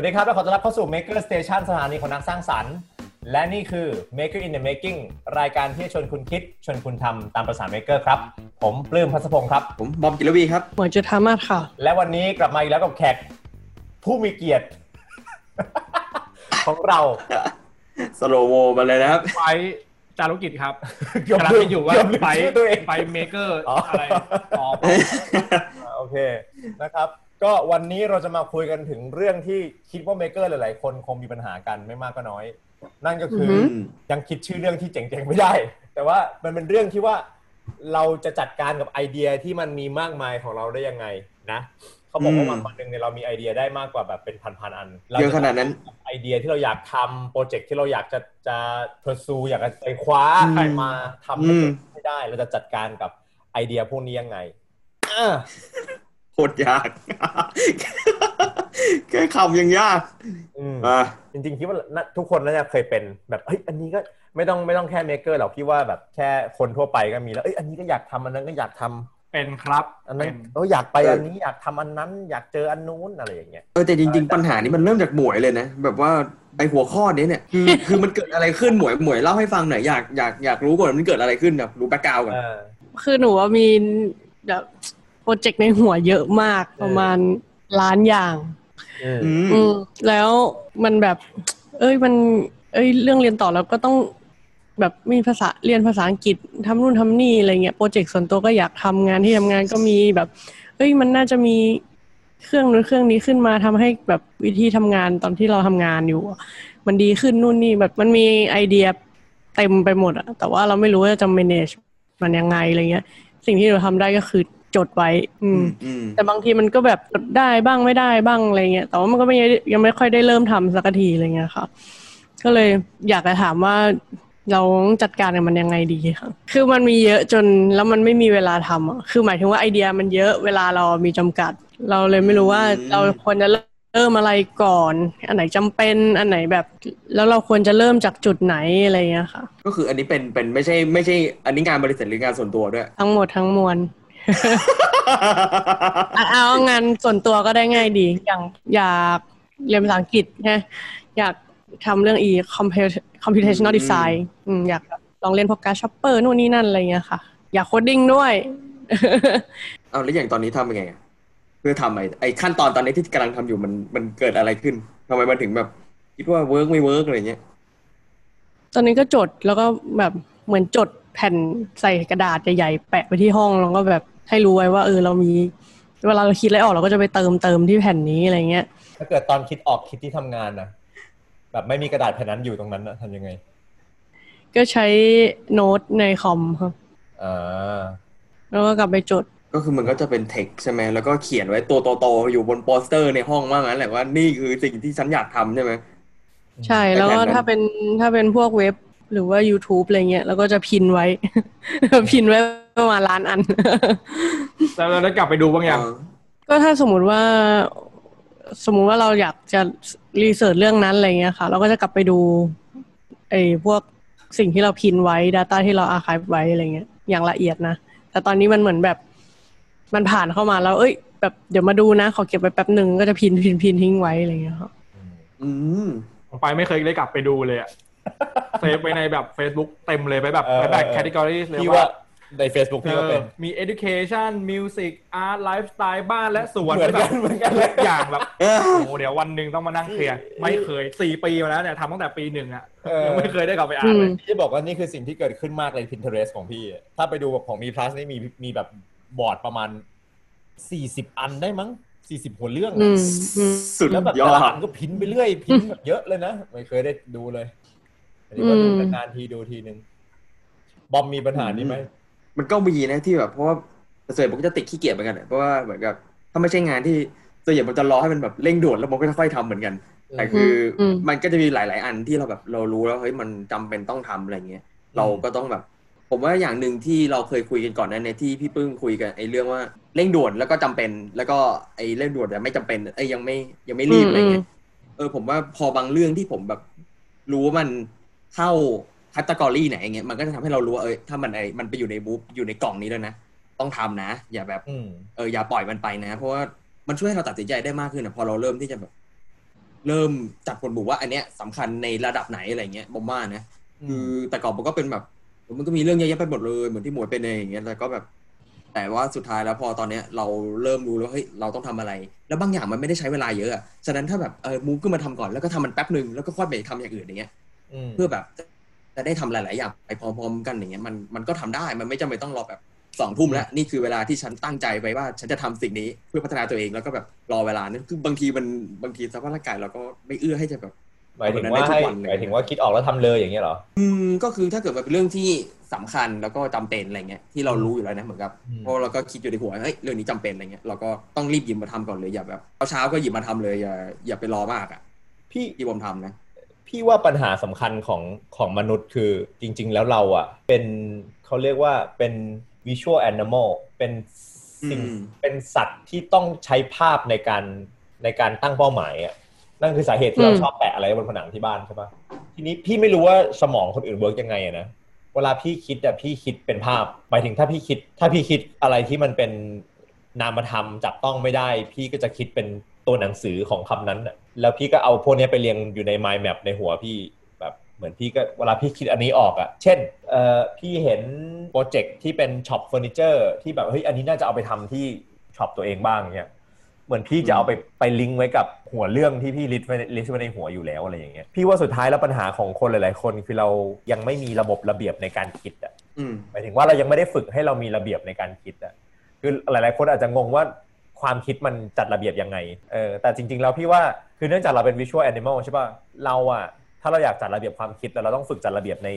วัสดีครับ และขอต้อนรับเข้าสู่ Maker Station สถานีของนักสร้างสรรค์ และนี่คือ Maker in the Making รายการที่จะชวนคุณคิด ชวนคุณทำตามภาษา Maker ครับ ผมปลื้มพัสพงศ์ครับ ผมบอมกิรวีครับหมวยจุธามาศค่ะ และวันนี้กลับมาอีกแล้วกับแขกผู้มีเกียรติ ของเราสโลโมมาเลยนะครับ ไฟจารุกิจครับเกือบกำลังลืมคิดอยู่ว่าเกือบลืมไฟชื่อตัวเองไฟเมเกอร์อ๋อออะไรอ๋ออ่าโอเคนะครับ ก็วันนี้เราจะมาคุยกันถึงเรื่องที่คิดว่า Maker หลาย ๆ คนคงมีปัญหากันไม่มากก็น้อย นั่นก็คือออหือยังคิดชื่อเรื่องที่เจ๋ง ๆ ไม่ได้ แต่ว่ามันเป็นเรื่องที่ว่าเราจะจัดการกับไอเดียที่มันมีมากมายของเราได้ยังไงนะเขาบอกว่าอืมวันวันหนึ่งเนี่ยเรามีไอเดียได้มากกว่าแบบเป็นพันๆอันรเยอะขนาดนั้นไอเดียที่เราอยากทำโปรเจกต์ที่เราอยากจะจะ pursue อยากจะไปคว้าอืมใครมาทำให้อืมให้ได้เราจะจัดการกับไอเดียพวกนี้ยังไงอะโคตรยากแค่คำยังยากอืมอะจริงๆคิดว่าน่าทุกคนน่าจะเคยเป็นแบบเฮ้ยอันนี้ก็ไม่ต้องไม่ต้องแค่เมเกอร์หรอกพี่ว่าแบบแค่คนทั่วไปก็มีแล้วเอ้ยอันนี้ก็อยากทำอันนั้นก็อยากทำเป็นครับอันนั้นเป็นเอออยากไปอันนี้อยากทำอันนั้น อยากเจออันนู้นอะไรอย่างเงี้ยเออแต่จริง ๆ ปัญหานี้มันเริ่มจากหมวยเลยนะแบบว่าไอหัวข้อนี้เนี่ยคือคือมันเกิดอะไรขึ้นหมวยหมวยเล่าให้ฟังหน่อยอยากอยากอยากรู้ก่อนมันเกิดอะไรขึ้นแบบรู้แบ็กกราวก่อนเออคือหนูว่ามีแบบโป รเจกต์ในหัวเยอะมากประมาณล้านอย่างอืมอืมอืมแล้วมันแบบ เอ้ยมัน เอ้ย เรื่องเรียนต่อแล้วก็ต้องแบบมีภาษาเรียนภาษาอังกฤษทำนู่นทำนี่อะไรเงี้ยโปรเจกต์ส่วนตัวก็อยากทำงานที่ทำงานก็มีแบบเอ้ยมันน่าจะมีเครื่องนู้นเครื่องนี้ขึ้นมาทำให้แบบวิธีทำงานตอนที่เราทำงานอยู่อะมันดีขึ้นนู่นนี่แบบมันมีไอเดียเต็มไปหมดอะแต่ว่าเราไม่รู้ว่าจะ manage มันยังไงอะไรเงี้ย สิ่งที่เราทำได้ก็คือ จดไว้อืมอืม แต่บางทีมันก็แบบได้บ้างไม่ได้บ้างอะไรเงี้ยแต่ว่ามันก็ไม่ยังไม่ค่อยได้เริ่มทำสักทีอะไรเงี้ยค่ะ ก็เลยอยากจะถามว่าเราจัดการกับมันยังไงดีค่ะคือมันมีเยอะจนแล้วมันไม่มีเวลาทำอะคือหมายถึงว่าไอเดียมันเยอะเวลาเรามีจำกัด เราเลยไม่รู้ว่าอืมเราควรจะเริ่มอะไรก่อน อันไหนจำเป็นอันไหนแบบ แล้วเราควรจะเริ่มจากจุดไหนอะไรเงี้ยค่ะ ก็คืออันนี้เป็นเป็นไม่ใช่ไม่ใช่ อันนี้งานบริษัทหรืองานส่วนตัวด้วย ทั้งหมดทั้งมวลอะ เอางานส่วนตัวก็ได้ง่ายดี อย่างอยากเรียนภาษาอังกฤษนะอยากทำเรื่อง เออ computational design อืมอยากลองเล่นพวก Grasshopper นู่นนี่นั่นอะไรเงี้ยค่ะ อยาก coding ด้วยเอาแล้วอย่างตอนนี้ทำยังไงอะเพื่อทำไอ้ไอ้ขั้นตอนตอนนี้ที่กำลังทำอยู่มันมันเกิดอะไรขึ้นทำไมมันถึงแบบคิดว่า work ไม่ work อะไรเงี้ย ตอนนี้ก็จดแล้วก็แบบเหมือนจดแผ่นใส่กระดาษใหญ่ๆแปะไปที่ห้องแล้วก็แบบ ให้รู้ไว้ว่าเออเรามี เวลาเราคิดอะไรออกเราก็จะไปเติมเติมที่แผ่นนี้อะไรเงี้ย ถ้าเกิดตอนคิดออกคิดที่ทำงานนะแบบไม่มีกระดาษแผ่นนั้นอยู่ตรงนั้นนะทำยังไง ก็ใช้โน้ตในคอมครับอ่าแล้วก็กลับไปจดก็คือมันก็จะเป็นเท็กใช่ไหมแล้วก็เขียนไว้ตัวโตๆอยู่บนโปสเตอร์ในห้องว่างั้นแหละว่านี่คือสิ่งที่ฉันอยากทำใช่ไหมใช่แล้วก็ไอ้แผ่นนั้นถ้าเป็นถ้าเป็นพวกเว็บ หรือว่า YouTube อะไรเงี้ยแล้วก็จะ pin ไว้ pin ไว้ประมาณล้านอัน แล้วเราได้กลับไปดูบ้างยังเออก็ถ้าสมมุติว่า สมมุติว่าเราอยากจะ research เรื่องนั้นอะไรเงี้ยค่ะ เราก็จะกลับไปดูไอ้พวกสิ่งที่เรา pin ไว้ Data ที่เราอาร์ค v e ไว้อะไรเงี้ยอย่างละเอียดนะ แต่ตอนนี้มันเหมือนแบบมันผ่านเข้ามาแล้ว เอ้ย แบบเดี๋ยวมาดูนะ ขอเก็บไว้แป๊บหนึ่งก็จะ pin pin pin ทิ้งไว้อะไรเงี้ยค่ะอืมผมไปไม่เคยได้กลับไปดูเลยอะ save ไปในแบบ Facebook เต็มเลยไปแบบเออไปแบบเออ category เลยพี่ว่าว่าใน Facebook พี่ก็เป็นเออมี education music art lifestyle บ้านและสวนเหมือนกันแบบเหมือนกันทุกอย่างแบบเออโอ้โหเดี๋ยววันหนึ่งต้องมานั่งเคลียร์ไม่เคยสี่ปีมาแล้วเนี่ยทำตั้งแต่ปีหนึ่งอะเออยังไม่เคยได้กลับไปอ่านเลยอืมพี่บอกว่านี่คือสิ่งที่เกิดขึ้นมากเลย Pinterest ของพี่ ถ้าไปดูของมี plus นี่มีมีแบบบอร์ดประมาณ40อันได้มั้ง40หัวเรื่องอือะมอืมสุดแล้วแบบยอแต่ละดอันก็พิมพ์ไปเรื่อยพิมพ์แบบเยอะเลยนะ ไม่เคยได้ดูเลย อันนี้ก็ดูอืมนานๆทีดูทีนึงบอมมีปัญหานี้ไหมมันก็มีนะที่แบบเพราะว่าส่วนใหญ่ผมก็จะติดขี้เกียจเหมือนกันอะเพราะว่าเหมือนกับถ้าไม่ใช่งานที่ส่วนใหญ่ผมจะรอให้มันแบบเร่งด่วนแล้วผมก็จะค่อยทำเหมือนกัน แต่คืออมมันก็จะมีหลาย ๆ อันที่เราแบบเรารู้แล้วเฮ้ยมันจำเป็นต้องทำอะไรเงี้ยเราก็ต้องแบบ ผมว่าอย่างหนึ่งที่เราเคยคุยกันก่อนนั้นในที่พี่ปึ้งคุยกันไอ้เรื่องว่าเร่งด่วนแล้วก็จำเป็น แล้วก็ไอ้เร่งด่วนแต่ไม่จำเป็นเอ้ยยังไม่ยังไม่รีบอะไรเงี้ยเออผมว่าพอบางเรื่องที่ผมแบบรู้ว่ามัน เข้าคัตกรีไหนอย่างเงี้ยมันก็จะทำให้เรารู้ว่าเออถ้ามันไอมันไปอยู่ในบุ๊อยู่ในกล่องนี้แล้วยนะต้องทำนะ อย่าแบบอืมเอออย่าปล่อยมันไปนะ เพราะว่ามันช่วยให้เราตัดสินใจได้มากขึ้นนะพอเราเริ่มที่จะแบบเริ่มจัดผลบุว่าอันเนี้ยสำคัญในระดับไหนอะไรเงี้ยผมว่านะคือแต่ก่อนมันก็เป็นแบบ มันก็มีเรื่องเยอะแยะไปหมดเลยเหมือนที่หมวยเป็นเองอย่างเงี้ยแล้วก็แบบ แต่ว่าสุดท้ายแล้วพอตอนเนี้ยเราเริ่มรู้แล้วเฮ้ยเราต้องทำอะไร แล้วบางอย่างมันไม่ได้ใช้เวลาเยอะอะฉะนั้นถ้าแบบเออมูฟขึ้นมาทำก่อนแล้วก็ทำมันแป๊บหนึ่งแล้วก็ค่อยไปทำอย่างอื่นอย่างเงี้ยม เพื่อแบบจะได้ทำหลาย ๆ อย่างไปพร้อม ๆ กันอย่างเงี้ยมันมันก็ทำได้มันไม่จำเป็นต้องรอแบบสองทุ่มแล้วนี่คือเวลาที่ฉันตั้งใจไว้ว่า ฉันจะทำสิ่งนี้เพื่อพัฒนาตัวเองแล้วก็แบบรอเวลานั่นคือบางทีมันบางทีสภาพร่างกายเราก็ไม่เอื้อให้จะแบบหมายถึงว่าได้ทุให้กวันเลยหมายถึงว่าคิดออกแล้วทำเลยอย่างเงี้ยเหรอ อืมก็คือถ้าเกิดว่าเป็นเรื่องที่สำคัญแล้วก็จำเป็นอะไรเงี้ยที่เรารู้อยู่แล้วนะเหมือนกับอืมเพราะเราก็คิดอยู่ในหัวเฮ้ยเรื่องนี้จำเป็นอะไรเงี้ยเราก็ต้องรีบหยิบมาทำก่อนเลยอย่าแบบเช้าๆก็หยิบมาทำเลยอย่าอย่าไปรอมากอะพี่ที่ผมทำนะ พี่ว่าปัญหาสำคัญของของมนุษย์คือจริง ๆ แล้วเราอะ เป็นเขาเรียกว่าเป็น visual animal เป็นสิ่งอืมเป็นสัตว์ที่ต้องใช้ภาพในการในการตั้งเป้าหมายอะนั่นคือสาเหตุที่เราอืมชอบแปะอะไรไว้บนผนังที่บ้านใช่ปะทีนี้พี่ไม่รู้ว่าสมองคนอื่น work ยังไงอะนะเวลาพี่คิดอะพี่คิดเป็นภาพหมายถึงถ้าพี่คิด ถ้าพี่คิดอะไรที่มันเป็นนามธรรมจับต้องไม่ได้ พี่ก็จะคิดเป็น ตัวหนังสือของคำนั้นอะแล้วพี่ก็เอาพวกนี้ไปเรียงอยู่ใน mind map ในหัวพี่แบบเหมือนพี่ก็เวลาพี่คิดอันนี้ออกอะเช่นเอ่อพี่เห็น project ที่เป็น shop เฟอร์นิเจอร์ที่แบบเฮ้ยอันนี้น่าจะเอาไปทำที่ shop ตัวเองบ้างเงี้ยเหมือนพี่จะเอาไปไปลิงก์ไว้กับหัวเรื่องที่พี่ list ไว้ list ไว้ในหัวอยู่แล้วอะไรอย่างเงี้ยพี่ว่าสุดท้ายแล้วปัญหาของคนหลาย ๆ คนคือเรายังไม่มีระบบระเบียบในการคิดอะหมายถึงว่าเรายังไม่ได้ฝึกให้เรามีระเบียบในการคิดอะคือหลาย ๆ คนอาจจะงงว่า ความคิดมันจัดระเบียบยังไงเออแต่จริง ๆ แล้วพี่ว่าคือเนื่องจากเราเป็น visual animal ใช่ป่ะเราอะถ้าเราอยากจัดระเบียบความคิดแล้วเราต้องฝึกจัดระเบียบใน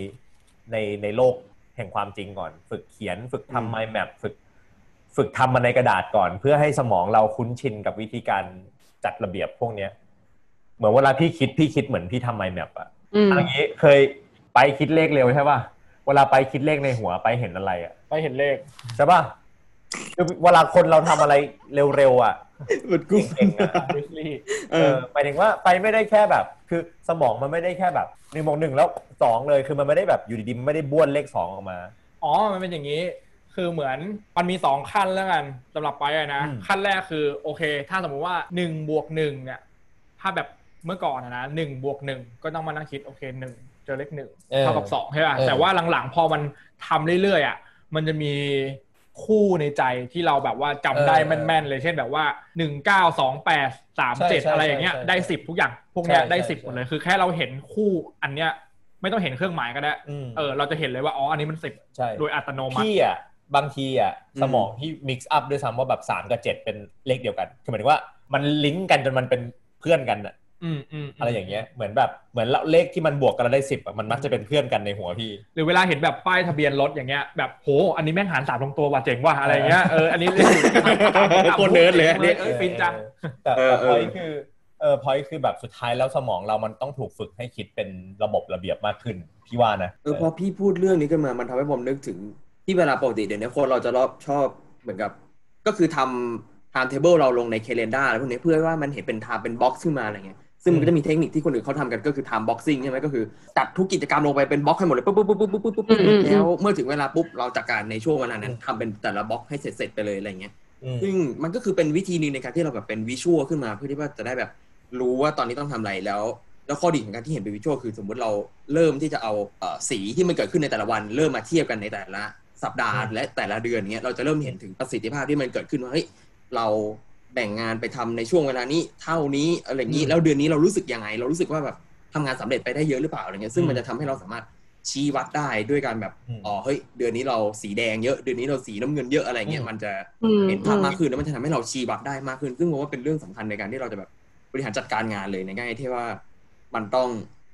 ในในโลกแห่งความจริงก่อน ฝึกเขียนฝึกอืมทำ mind map ฝึก ฝึกทำมันในกระดาษก่อน เพื่อให้สมองเราคุ้นชินกับวิธีการจัดระเบียบพวกเนี้ย เหมือนเวลาพี่คิดพี่คิดเหมือนพี่ทำ mind map อะอืมอันนี้เคยไปคิดเลขเร็วใช่ป่ะเวลาไปคิดเลขในหัวไปเห็นอะไรอะไปเห็นเลขใช่ป่ะ คือเวลาคนเราทำอะไรเร็วๆอะเหมือนกูเก่งๆอะวิสลี่เอเอออหมายถึงว่าไปไม่ได้แค่แบบ คือสมองมันไม่ได้แค่แบบหนึ่งบวกหนึ่งแล้วสองเลยคือมันไม่ได้แบบอยู่ดีๆมันไม่ได้บ้วนเลขสองออกมา อ๋อ มันเป็นอย่างนี้ คือเหมือนมันมีสองขั้นแล้วกันสำหรับไปอะนะอืมขั้นแรกคือโอเค ถ้าสมมุติว่าหนึ่งบวกหนึ่งเนี่ยถ้าแบบเมื่อก่อนอะนะหนึ่งบวกหนึ่งก็ต้องมานั่งคิดโอเคหนึ่งเจอเลขหนึ่งเออเท่ากับสองใช่ป่ะเออแต่ว่าหลังๆพอมันทำเรื่อยๆอะมันจะมี คู่ในใจที่เราแบบว่าจำได้แม่นๆเลยเช่นแบบว่าหนึ่งเก้าสองแปดสามเจ็ดใช่ใช่อะไรอย่างเงี้ยใช่ได้สิบทุกอย่างพวกเนี้ยใช่ได้ใช่สิบหมดใช่เลยคือแค่เราเห็นคู่อันเนี้ยไม่ต้องเห็นเครื่องหมายก็ได้อืมเออเราจะเห็นเลยว่าอ๋ออันนี้มันสิบใช่โดยอัตโนมัติพี่อะบางทีอะอืมสมองพี่ mix up ด้วยซ้ำว่าแบบสามกับเจ็ดเป็นเลขเดียวกันคือหมายถึงว่ามันลิงก์กันจนมันเป็นเพื่อนกันอะ อืมอืมอะไรอย่างเงี้ยเหมือนแบบเหมือนเลขที่มันบวกกันแล้วได้สิบอะมันมักจะเป็นเพื่อนกันในหัวพี่ หรือเวลาเห็นแบบป้ายทะเบียนรถอย่างเงี้ยแบบโหอันนี้แม่งหารสามลงตัวว่ะเจ๋งว่ะอะไรเงี้ยเอออันนี้โคตรเนิร์ดเลยอันนี้เออฟินจังแต่เออแต่เอพออยคือเออพอยคือแบบสุดท้ายแล้วสมองเรามันต้องถูกฝึกให้คิดเป็นระบบระเบียบมากขึ้นพี่ว่านะเออพอพี่พูดเรื่องนี้ขึ้นมามันทำให้ผมนึกถึงที่เวลาปกติเดี๋ยวนี้คนเราจะรอบชอบเหมือนกับ ก็คือทำ time table เราลงใน calendar อะไรพวกนี้เพื่อว่ามันเห็นเป็น time เป็น box ขึ้นมาอะไรเงี้ย ซึ่งมันก็จะมีเทคนิคที่คนอื่นเขาทำกันก็คือ time boxing ใช่ไหมก็คือตัดทุกกิจกรรมลงไปเป็นบล็อกให้หมดเลยปุ๊บปุ๊บปุ๊บปุ๊บปุ๊บปุ๊บปุ๊บอืมอืมแล้วเมื่อถึงเวลาปุ๊บเราจัดการในช่วงเวลานั้นทำเป็นแต่ละบล็อกให้เสร็จๆไปเลยอะไรเงี้ยอืมซึ่งมันก็คือเป็นวิธีหนึ่งในการที่เราแบบเป็นวิชวลขึ้นมา เพื่อที่ว่าจะได้แบบรู้ว่าตอนนี้ต้องทำอะไรแล้ว แล้วข้อดีของการที่เห็นเป็นวิชวลคือ สมมุติเราเริ่มที่จะเอาเอ่อสีที่มันเกิดขึ้นในแต่ละวัน เริ่มมาเทียบกันในแต่ละสัปดาห์อืมและแต่ละเดือนเงี้ยเราจะเริ่มเห็นถึงประสิทธิภาพที่มันเกิดขึ้นว่าเฮ้ยเรา แบ่งงานไปทำในช่วงเวลานี้เท่านี้อะไรอย่างนี้แล้วเดือนนี้เรารู้สึกยังไง เรารู้สึกว่าแบบทำงานสำเร็จไปได้เยอะหรือเปล่าอะไรเงี้ยซึ่งมันจะทำให้เราสามารถชี้วัดได้ด้วยการแบบอืมอ๋อเฮ้ยเดือนนี้เราสีแดงเยอะเดือนนี้เราสีน้ำเงินเยอะอะไรเงี้ยอืมมันจะอืมเห็นภาพมากขึ้นแล้วมันจะทำให้เราชี้วัดได้มากขึ้น ซึ่งผมว่าเป็นเรื่องสำคัญในการที่เราจะแบบบริหารจัดการงานเลยในแง่ที่ว่ามันต้อง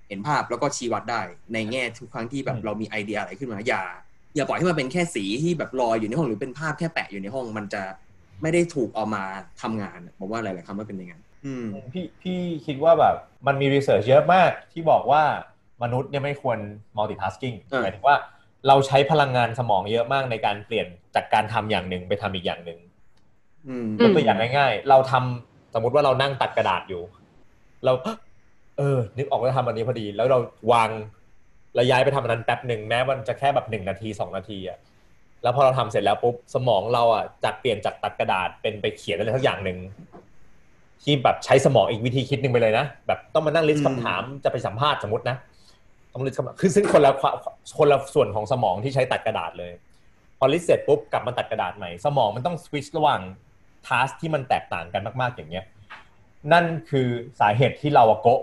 เห็นภาพแล้วก็ชี้วัดได้ในแง่ทุกครั้งที่แบบอืมเรามีไอเดียอะไรขึ้นมาอย่าอย่าปล่อยให้มันเป็นแค่สีที่แบบลอยอยู่ในห้องหรือเป็นภาพแค่แปะอยู่ในห้องมันจะ ไม่ได้ถูกเอามาทำงานผมว่าหลาย ๆครั้งมันเป็นอย่างนั้นอืมพี่พี่คิดว่าแบบมันมีรีเสิร์ชเยอะมากที่บอกว่ามนุษย์เนี่ยไม่ควร multitasking เออหมายถึงว่าเราใช้พลังงานสมองเยอะมากในการเปลี่ยนจากการทำอย่างหนึ่งไปทำอีกอย่างหนึ่งอืมยกตัวอย่างง่าย ๆ เราทำสมมุติว่าเรานั่งตัดกระดาษอยู่ เรา เออ นึกออกว่าทำอันนี้พอดี แล้วเราวางเราย้ายไปทำอันนั้นแป๊บหนึ่งแม้มันจะแค่แบบหนึ่งนาทีสองนาทีอะ แล้วพอเราทำเสร็จแล้วปุ๊บสมองเราอะจากเปลี่ยนจากตัดกระดาษเป็นไปเขียนอะไรสักอย่างหนึ่งที่แบบใช้สมองอีกวิธีคิดหนึ่งไปเลยนะแบบต้องมานั่ง list อืมคำถามจะไปสัมภาษณ์สมมตินะต้อง list คำถามคือซึ่งคนละคนละส่วนของสมองที่ใช้ตัดกระดาษเลย พอ list เสร็จปุ๊บกลับมาตัดกระดาษใหม่สมองมันต้องสวิตช์ระหว่าง task ที่มันแตกต่างกันมาก ๆ อย่างเงี้ยนั่นคือสาเหตุที่เราอะโกะ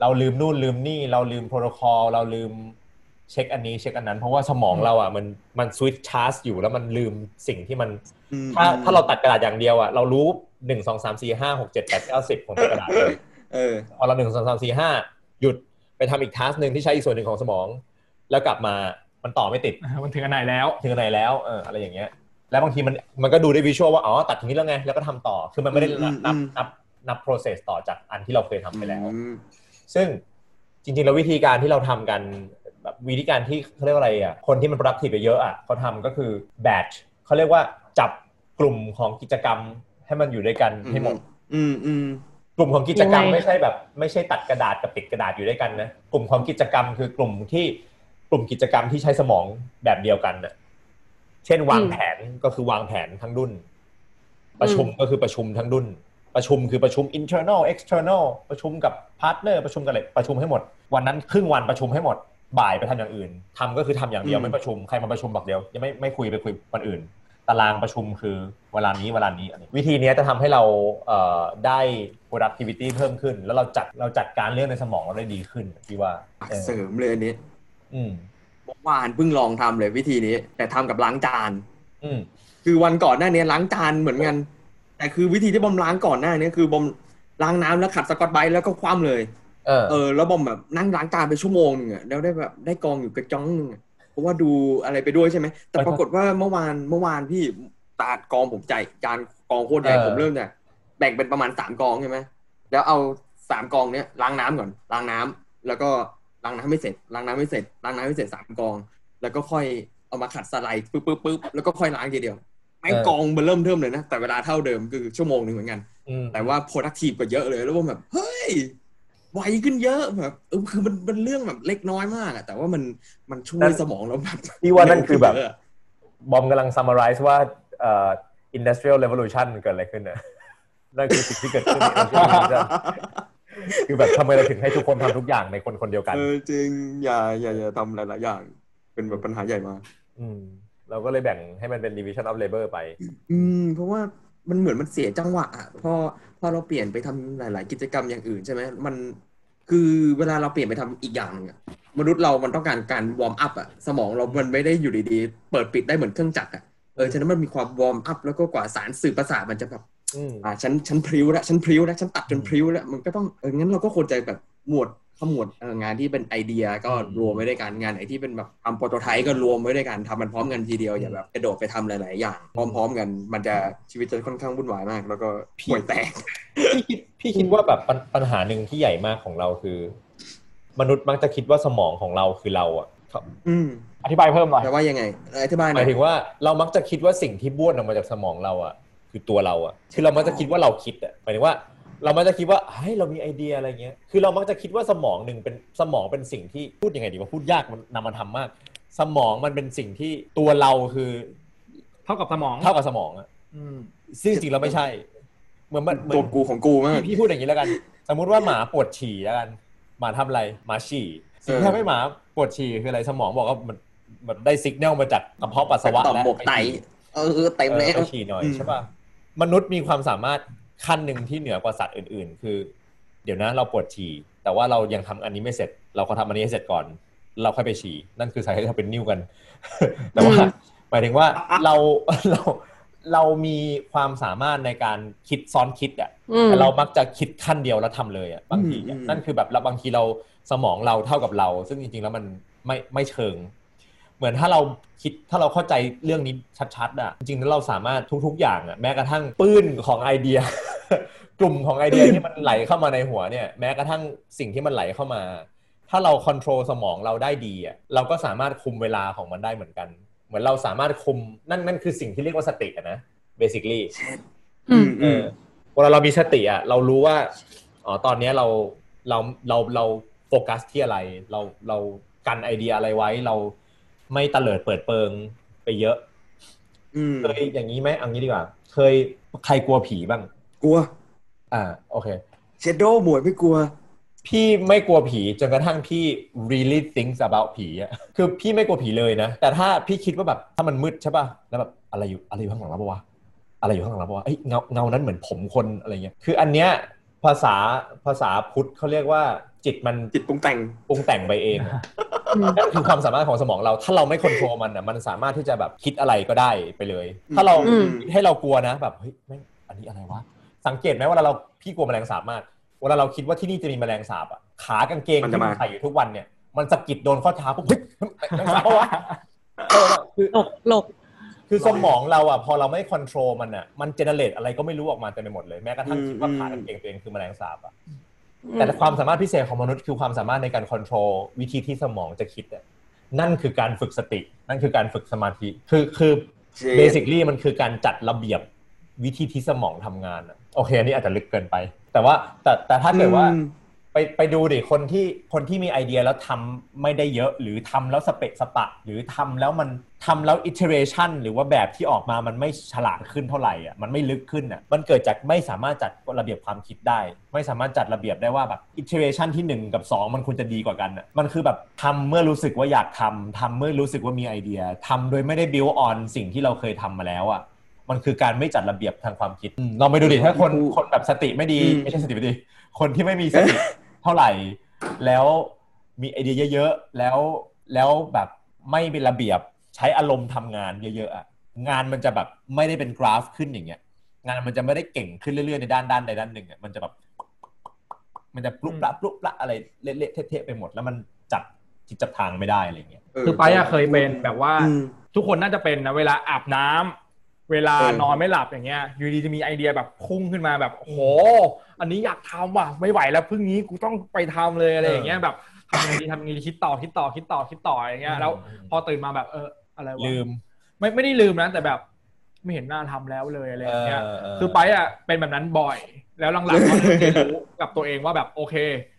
เราลืมนู่นลืมนี่ เราลืมโปรโตคอลเราลืม เช็คอันนี้เช็คอันนั้น เพราะว่าสมองเราอะมันมัน switch task อยู่แล้วมันลืมสิ่งที่มันอืมถ้าถ้าเราตัดกระดาษอย่างเดียวอะเรารู้หนึ่งสองสามสี่ห้าหกเจ็ดแปดเก้าสิบของตัดกระดาษเลยเออพอเราหนึ่งสองสามสี่ห้าหยุดไปทำอีก task หนึ่งที่ใช้อีกส่วนหนึ่งของสมอง แล้วกลับมามันต่อไม่ติดมันถึงอันไหนแล้วถึงไหนแล้วเอออะไรอย่างเงี้ย แล้วบางทีมันมันก็ดูได้ visual ว่าอ๋อตัดตรงนี้แล้วไงแล้วก็ทำต่อคือมันไม่ได้นับอืนับมนับนับ process ต่อจากอันที่เราเคยทำไปแล้วอืมซึ่งจริงๆแล้ววิธีการที่เราทำกัน แบบวิธีการที่เขาเรียกว่าอะไรอะคนที่มัน productive ไปเยอะอะเขาทำก็คือ batch เขาเรียกว่าจับกลุ่มของกิจกรรมให้มันอยู่ด้วยกันให้หมดอืมอืมกลุ่มของกิจกรรมยังไงไม่ใช่แบบ ไม่ใช่ตัดกระดาษกับติดกระดาษอยู่ด้วยกันนะกลุ่มของกิจกรรมคือกลุ่มที่กลุ่มกิจกรรมที่ใช้สมองแบบเดียวกันนะเช่นวางแผนก็คือวางแผนทั้งดุนประชุมก็คือประชุมทั้งดุนประชุมคือประชุม internal external ประชุมกับ partner ประชุมกับอะไรประชุมให้หมด วันนั้นครึ่งวันประชุมให้หมด บ่ายไปทำอย่างอื่นทำก็คือทำอย่างเดียวอืมไม่ประชุมใครมาประชุมบอกเดียวยังไม่ไม่คุยไปคุยวันอื่น ตารางประชุมคือเวลานี้เวลานี้อะไรวิธีเนี้ยจะทำให้เราเอ่อได้ productivity เพิ่มขึ้น แล้วเราจัดเราจัดการเรื่องในสมองเราได้ดีขึ้นพี่ว่าเออเสริมเลยอันนี้ อืมเมื่อวานเพิ่งลองทำเลยวิธีนี้ แต่ทำกับล้างจาน อืมคือวันก่อนหน้านี้ล้างจานเหมือนกัน แต่คือวิธีที่บอมล้างก่อนหน้านี้คือบอมล้างน้ำแล้วขัดสกอตไบรท์แล้วก็คว่ำเลย เออเออแล้วบอมแบบนั่งล้างจานไปชั่วโมงหนึงอะแล้วได้แบบได้กองอยู่กระจ้องหนึงอะเพราะว่าดูอะไรไปด้วยใช่ไหมแต่ปรากฏว่าเมื่อวานเมื่อวานพี่ตาดกองผมใจจานกองโคตรใหญ่เออผมเริ่มจากแบ่งเป็นประมาณสามกองใช่ไหมแล้วเอาสามกองเนี้ยล้างน้ำก่อนล้างน้ำแล้วก็ล้างน้ำไม่เสร็จล้างน้ำไม่เสร็จล้างน้ำไม่เสร็จสามกอง แล้วก็ค่อยเอามาขัดสไลด์ปึ๊บปึ๊บปึ๊บแล้วก็ค่อยล้างทีเดียวแม่งเออกองมันเริ่มเทิมเลยนะแต่เวลาเท่าเดิมคือชั่วโมงหนึ่งเหมือนกันอืมแต่ว่า productive กว่าเยอะเลยแล้วผมแบบเฮ้ย ไวขึ้นเยอะแบบเออคือมันมันเรื่องแบบเล็กน้อยมากอะแต่ว่ามันมันช่วยสมองเราแบบพี่ว่านั่นคือแบบเร็วขึ้นเยะบอมกำลัง summarize ว่าเอ่อ industrial revolution เกิดอะไรขึ้นนะนั่นคือสิ่งที่เกิดขึ้นใน industrial revolution คือแบบทำไมเราถึงให้ทุกคนทำทุกอย่างในคนคนเดียวกันเออจริงอย่าอย่าอย่าทำหลายๆอย่าง เป็นแบบปัญหาใหญ่มากอืม เราก็เลยแบ่งให้มันเป็น division of labor ไป อืม เพราะว่า มันเหมือนมันเสียจังหวะอะพอพอเราเปลี่ยนไปทำหลาย ๆ กิจกรรมอย่างอื่นใช่ไหมมันคือเวลาเราเปลี่ยนไปทำอีกอย่างหนึงอะมนุษย์เรามันต้องการการ warm up อะสมองเรามันไม่ได้อยู่ดีๆ เปิดปิดได้เหมือนเครื่องจักรอะเออฉะนั้นมันมีความ warm up แล้วก็กว่าสารสื่อประสาทมันจะแบบอืมอ่าฉันฉันพริ้วแล้วฉันพริ้วแล้วฉันตัดจนพริ้วแล้วมันก็ต้องเอองั้นเราก็ควรจะแบบหมวด ขมวดเอองานที่เป็นไอเดียก็รวมไว้ด้วยกันงานไหนที่เป็นแบบทำโปรโตไทป์ก็รวมไว้ด้วยกันทำมันพร้อมกันทีเดียวอย่าแบบกระโดดไปทำหลาย ๆ อย่าง พร้อม ๆ กันมันจะชีวิตจะค่อนข้างวุ่นวายมาก แล้วก็ห่วยแตกพี่คิดพี่คิดว่าแบบปัญปัญหาหนึ่งที่ใหญ่มากของเราคือ มนุษย์มักจะคิดว่าสมองของเราคือเราอะอืมอธิบายเพิ่มหน่อยแต่ว่ายังไงอธิบายหหน่มาอยยถึงว่าเรามักจะคิดว่าสิ่งที่บ้วนออกมาจากสมองเราอะคือตัวเราอะคือเรามักจะคิดว่าเราคิดอะหมายถึงว่า เรามักจะคิดว่าเฮ้ยเรามีไอเดียอะไรเงี้ย คือเรามักจะคิดว่าสมองหนึ่งเป็นสมองเป็นสิ่งที่พูดยังไงดีว่าพูดยากมันนำมาทำมาก สมองมันเป็นสิ่งที่ตัวเราคือ เท่ากับสมองเท่ากับสมองอะอืมซึ่งจริงๆเราไม่ใช่ เหมือนมันเหมือตัวนกูของกูมากพี่พี่พูดอย่างนี้แล้วกัน สมมุติว่าหมาปวดฉี่แล้วกัน หมาทำอะไรหมาฉี่สิ่งที่เออทำให้หมาปวดฉี่คืออะไรสมองบอกว่ามันมันได้สัญญาณมาจากกระเพาะปัสสาวะต่อมแล้วหมกไตเออเต็มเอแล้อวไปฉี่หน่อยอืมใช่ป่ะมนุษย์มีความสามารถ ขั้นหนึ่งที่เหนือกว่าสัตว์อื่น ๆ คือ เดี๋ยวนะเราปวดฉี่แต่ว่าเรายังทำอันนี้ไม่เสร็จ เราก็ทำอันนี้ให้เสร็จก่อน เราค่อยไปฉี่นั่นคือสาเหตุที่เราเป็นนิ้วกัน แต่ว่าอืมหมายถึงว่าเราเราเรามีความสามารถในการคิดซ้อนคิดอะอืมแต่เรามักจะคิดขั้นเดียวแล้วทำเลยอะบางทีอะอืมนั่นคือแบบเราบางทีเราสมองเราเท่ากับเรา ซึ่งจริงๆแล้วมันไม่ไม่เชิง เหมือนถ้าเราคิดถ้าเราเข้าใจเรื่องนี้ชัดๆอะจริงๆแล้วเราสามารถทุกๆ อย่างอะแม้กระทั่งปื้นของไอเดีย กลุ่มของไอเดียที่มันไหลเข้ามาในหัวเนี่ยแม้กระทั่งสิ่งที่มันไหลเข้ามา ถ้าเราค o n t r o l สมองเราได้ดีอะเราก็สามารถคุมเวลาของมันได้เหมือนกัน เหมือนเราสามารถคุมนั่นนั่นคือสิ่งที่เรียกว่าสติอะนะ basically อืมเออเวลาเรามีสติอะเรารู้ว่าอ๋อตอนเนี้ยเราเราเราเราโฟกัสที่อะไร เราเรากันไอเดียอะไรไว้เรา ไม่ตะเลิดเปิดเปิงไปเยอะอืมเคยอย่างนี้ไหมเอังนี้ดีกว่า เคยใครกลัวผีบ้าง กลัว อ่า โอเคเชโดหมวยไม่กลัว พี่ไม่กลัวผีจนกระทั่งพี่ really thinks about ผีอะคือพี่ไม่กลัวผีเลยนะ แต่ถ้าพี่คิดว่าแบบถ้ามันมืดใช่ป่ะแล้วแบบอะไรอยู่อะไรอยู่ข้างหลังเราปะวะอะไรอยู่ข้างหลังเราปะวะเอ้ยเงาเงานั้นเหมือนผมคนอะไรเงี้ยคืออันเนี้ยภาษาภาษาพุทธเขาเรียกว่า จิตมันจิตปรุงแต่งปรุงแต่งไปเองอะ นั่นคือความสามารถของสมองเรา ถ้าเราไม่ควบคุมมันอะมันสามารถที่จะแบบคิดอะไรก็ได้ไปเลย ถ้าเราอืมให้เรากลัวนะ แบบเฮ้ยแม่งอันนี้อะไรวะสังเกตไหมเวลาเราพี่กลัวแมลงสาบมากเวลาเราคิดว่าที่นี่จะมีแมลงสาบอะขากางเกงมันที่จะมัมานใส่อยู่ทุกวันเนี่ยมันสะกิดโดนข้อเท้าปุ๊บเฮ้ยแมลงสาบปะวะเออคือหลกหลกคือสมองเราอะพอเราไม่ควบคุมมันอะมันเจเนเรตอะไรก็ไม่รู้ออกมาเต็มไปหมดเลยแม้กระทั่งคิดว่าขากางเกงตัวเองคือแมลงสาบอะ แต่ความสามารถพิเศษของมนุษย์คือความสามารถในการควบคุมวิธีที่สมองจะคิดอะนั่นคือการฝึกสติ นั่นคือการฝึกสมาธิ คือคือเจ็ดเบสิคลี่มันคือการจัดระเบียบวิธีที่สมองทำงานอะโอเคอันนี้อาจจะลึกเกินไป แต่ว่าแต่แต่ถ้าเกิดว่าอืม ไปไปดูดิคนที่คนที่มีไอเดียแล้วทำไม่ได้เยอะ หรือทำแล้วสเปะสปะ หรือทำแล้วมันทำแล้ว iteration หรือว่าแบบที่ออกมามันไม่ฉลาดขึ้นเท่าไหร่อะมันไม่ลึกขึ้นอะมันเกิดจากไม่สามารถจัดระเบียบความคิดได้ ไม่สามารถจัดระเบียบได้ว่าแบบ iteration ที่หนึ่งกับสองมันควรจะดีกว่ากันอะมันคือแบบทำเมื่อรู้สึกว่าอยากทำทำเมื่อรู้สึกว่ามีไอเดียทำโดยไม่ได้ build on สิ่งที่เราเคยทำมาแล้วอะมันคือการไม่จัดระเบียบทางความคิดอืมลองไปดูดิถ้าคนคนแบบสติไม่ดีอืมไม่ใช่สติไม่ดี คนที่ไม่มีสติ เท่าไหร่ แล้วมีไอเดียเยอะๆ แล้วแล้วแบบไม่เป็นระเบียบใช้อารมณ์ทำงานเยอะๆอะงานมันจะแบบไม่ได้เป็นกราฟขึ้นอย่างเงี้ย งานมันจะไม่ได้เก่งขึ้นเรื่อยๆในด้านด้านใดด้านหนึ่งอะมันจะแบบ มันจะปลุกปละปลุกปละอะไรเละๆเทะๆไปหมด แล้วมันจับจิตจับทางไม่ได้อะไรเงี้ยคือไปอะเคยเป็นแบบว่าอืมทุกคนน่าจะเป็นนะเวลาอาบน้ำเวลาเออนอนไม่หลับอย่างเงี้ยอยู่ดีจะมีไอเดียแบบพุ่งขึ้นมาแบบโอ้โห อันนี้อยากทำว่ะไม่ไหวแล้วพรุ่งนี้กูต้องไปทำเลยอะไรอย่างเงี้ยแบบทำยังไงดีทำยังไงดีคิดต่อคิดต่อคิดต่อคิดต่ออย่างเงี้ยแล้วอืมพอตื่นมาแบบเอออะไรวะลืม ไม่ไม่ได้ลืมนะแต่แบบไม่เห็นหน้าทำแล้วเลยอะไรอย่างเงี้ยเคือไปอะเป็นแบบนั้นบ่อย แล้วหลังๆก็เริ่มเรียนรู้กับตัวเองว่าแบบโอเค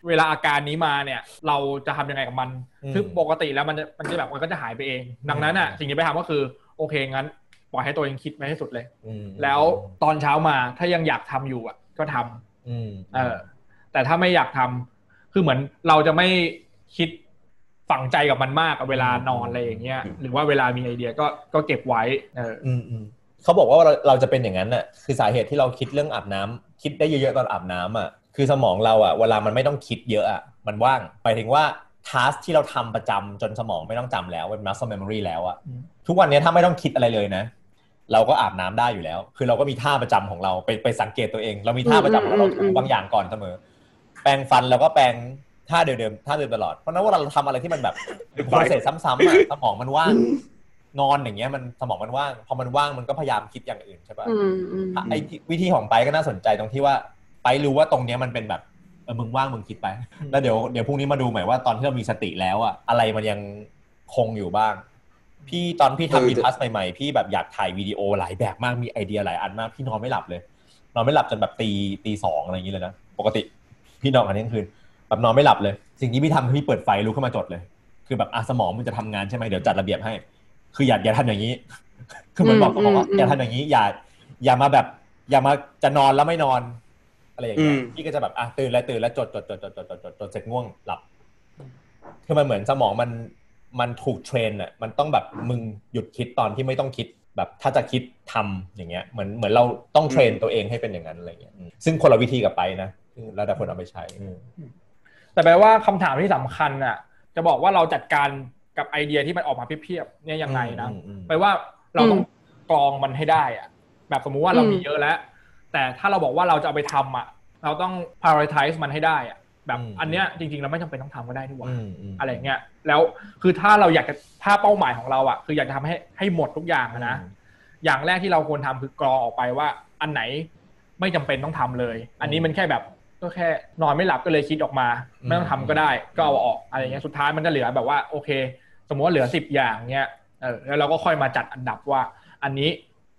เวลาอาการนี้มาเนี่ย เราจะทำยังไงกับมันอืมคือปกติแล้วมันจะมันจะแบบมันก็จะหายไปเอง ดังนั้นอะอืมสิ่งที่ไปทำก็คือโอเคงั้นปล่อยให้ตัวเองคิดไปให้สุดเลยอืมแล้วตอนเช้ามาถ้ายังอยากทำอยู่อะก็ทำ อืมเออ แต่ถ้าไม่อยากทำคือเหมือนเราจะไม่คิดฝังใจกับมันมากกับเวลานอนอะไรอย่างเงี้ย หรือว่าเวลามีไอเดียก็ก็เก็บไว้ เออ อืมอืมเขาบอกว่าเราเราจะเป็นอย่างนั้นน่ะ คือสาเหตุที่เราคิดเรื่องอาบน้ำคิดได้เยอะๆตอนอาบน้ำอะ คือสมองเราอะ เวลามันไม่ต้องคิดเยอะอะ มันว่างหมายถึงว่าทัสที่เราทำประจำจนสมองไม่ต้องจำแล้วเป็น muscle memory แล้วอะอืมทุกวันนี้ถ้าไม่ต้องคิดอะไรเลยนะ เราก็อาบน้ำได้อยู่แล้ว คือเราก็มีท่าประจำของเราไปไปสังเกตตัวเอง เรามีท่าประจำของเราอืมอืมถูอืมบางอย่างก่อนเสมอ แปรงฟันแล้วก็แปรงท่าเดิมๆท่าเดิมตลอด เพราะฉะนั้นเวลาเราทำอะไรที่มันแบบเป็นโปรเซสซ้ำๆอะสมองมันว่างนอนอย่างเงี้ยมันสมองมันว่างพอมันว่างมันก็พยายามคิดอย่างอื่นใช่ปะอืมอืมไอ้ที่วิธีของไปก็น่าสนใจตรงที่ว่า ไปรู้ว่าตรงเนี้ยมันเป็นแบบเออมึงว่างมึงคิดไป แล้วเดี๋ยวเดี๋ยวพรุ่งนี้มาดูใหม่ว่าตอนที่เรามีสติแล้วอะอะไรมันยังคงอยู่บ้าง พี่ตอนพี่ทำอีพัสใหม่ๆ พี่แบบอยากถ่ายวิดีโอหลายแบบมากมีไอเดียหลายอันมาก พี่นอนไม่หลับเลย นอนไม่หลับจนแบบตีตีสองอะไรอย่างเงี้เลยนะ ปกติพี่นอนกันทั้งคืนแบบนอนไม่หลับเลย สิ่งที่พี่ทำพี่เปิดไฟลุกขึ้นมาจดเลย คือแบบอะสมองมันจะทำงานใช่ไหมเดี๋ยวจัดระเบียบให้ คืออย่าอย่าทำอย่างนี้ คือเหมือนบอกสมองว่าอย่าทำอย่างนี้อย่าอย่ามาแบบอย่ามาจะนอนแล้วไม่นอน อะไรอย่างเงี้ยพี่ก็จะแบบอะตื่นแล้วตื่นแล้วจดจดจดจดจดจดจดเสร็จง่วงหลับคือมันเหมือนสมองมัน มันถูกเทรนอะมันต้องแบบมึงหยุดคิดตอนที่ไม่ต้องคิดแบบถ้าจะคิดทำอย่างเงี้ยเหมือนเหมือนเราต้องเทรนตัวเองให้เป็นอย่างนั้นอะไรเงี้ยอืมซึ่งคนละวิธีกับไปนะซึ่งแล้วแต่คนเอาไปใช้อืมแต่แปลว่าคำถามที่สำคัญน่ะ จะบอกว่าเราจัดการกับไอเดียที่มันออกมาเพียบๆเนี่ยยังไงนะอืมอืมแปลว่าเราต้องกรองมันให้ได้อะแบบสมมุติว่าเรามีเยอะแล้ว แต่ถ้าเราบอกว่าเราจะเอาไปทำอะ เราต้อง prioritize มันให้ได้อะ แบบอันเนี้ยจริงๆเราไม่จำเป็นต้องทำก็ได้นี่หว่าอืมมอะไรเงี้ยแล้วคือถ้าเราอยากจะถ้าเป้าหมายของเราอะคืออยากจะทำให้ให้หมดทุกอย่างอะนะอย่างแรกที่เราควรทำคือกรองออกไปว่า อันไหนไม่จำเป็นต้องทำเลย อันนี้มันแค่แบบก็แค่นอนไม่หลับก็เลยคิดออกมาอืมไม่ต้องทำก็ได้ก็เอาออกอะไรเงี้ยสุดท้ายมันจะเหลือแบบว่าโอเค สมมติว่าเหลือสิบอย่างเงี้ยเออแล้วเราก็ค่อยมาจัดอันดับว่า อันนี้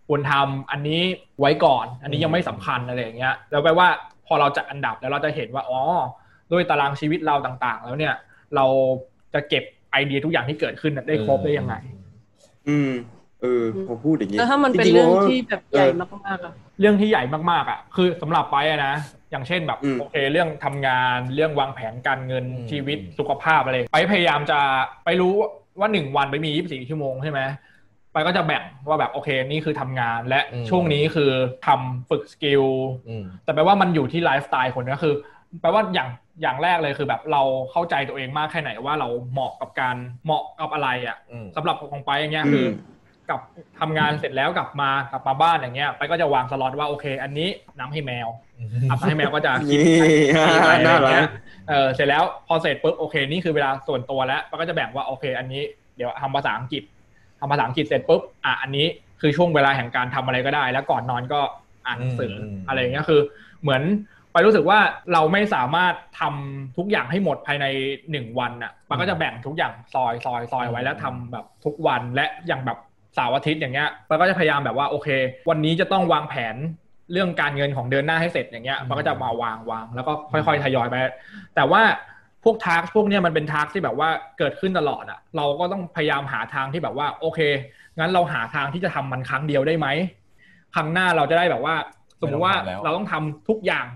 ควรทำอันนี้ไว้ก่อน อันนี้ยังไม่สำคัญอะไรอย่างเงี้ยแล้วแปลว่าพอเราจัดอันดับแล้วเราจะเห็นว่าอ๋อ ด้วยตารางชีวิตเราต่าง ๆ แล้วเนี่ย เราจะเก็บไอเดียทุกอย่างที่เกิดขึ้นน่ะได้ครบได้ยังไง อืมเออพอพูดอย่างนี้แล้วถ้ามันเป็นจๆเรื่องว่าที่แบบใหญ่มากๆอะเรื่องที่ใหญ่มากๆอะคือสำหรับไปอะนะอย่างเช่นแบบอืมโอเคเรื่องทำงานเรื่องวางแผนการเงินอืมชีวิตสุขภาพอะไรไปพยายามจะไปรู้ว่าหนึ่งวันไปมี 24 ชั่วโมงใช่ไหมไปก็จะแบ่งว่าแบบโอเคนี่คือทำงานและช่วงนี้คือทำฝึก skill อืมแต่แปลว่ามันอยู่ที่ไลฟ์สไตล์คนก็คือแปลว่าอย่าง อย่างแรกเลยคือแบบเราเข้าใจตัวเองมากแค่ไหนว่าเราเหมาะกับการเหมาะกับอะไรอะอืมสำหรับของไปอย่างเงี้ยอืมคือกลับทำงานเสร็จแล้วกลับมากลับมาบ้านอย่างเงี้ย ไปก็จะวางสล็อตว่าโอเค อันนี้น้ำให้แมวอาบน้ำให้แมวก็จะคิดนี่ไปอะไรน่าอย่างรัเงี้กยเออเสร็จแล้วพอเสร็จปุ๊บโอเคนี่คือเวลาส่วนตัวแล้วมันก็จะแบ่งว่าโอเค อันนี้เดี๋ยวทำภาษาอังกฤษทำภาษาอังกฤษเสร็จปุ๊บอะอันนี้คือช่วงเวลาแห่งการทำอะไรก็ได้ แล้วก่อนนอนก็อ่านหนังสืออมอะไรอย่างเงี้ยคือ เหมือน ไปรู้สึกว่าเราไม่สามารถทำทุกอย่างให้หมดภายในหนึ่งวันอะมันก็จะแบ่งทุกอย่างซอยซอยซอยไว้แล้วทำแบบทุกวันและอย่างแบบเสาร์อาทิตย์อย่างเงี้ยมันก็จะพยายามแบบว่าโอเค วันนี้จะต้องวางแผนเรื่องการเงินของเดือนหน้าให้เสร็จอย่างเงี้ยมันก็จะมาวางวางแล้วก็ค่อยๆทยอยไป แต่ว่าพวกทาร์กพวกเนี้ยมันเป็นทาร์กที่แบบว่าเกิดขึ้นตลอดอะเราก็ต้องพยายามหาทางที่แบบว่าโอเค งั้นเราหาทางที่จะทำมันครั้งเดียวได้ไหมครั้งหน้าเราจะได้แบบว่า สมมติว่าไม่ต้องทำแล้วเราต้องทำทุกอย่าง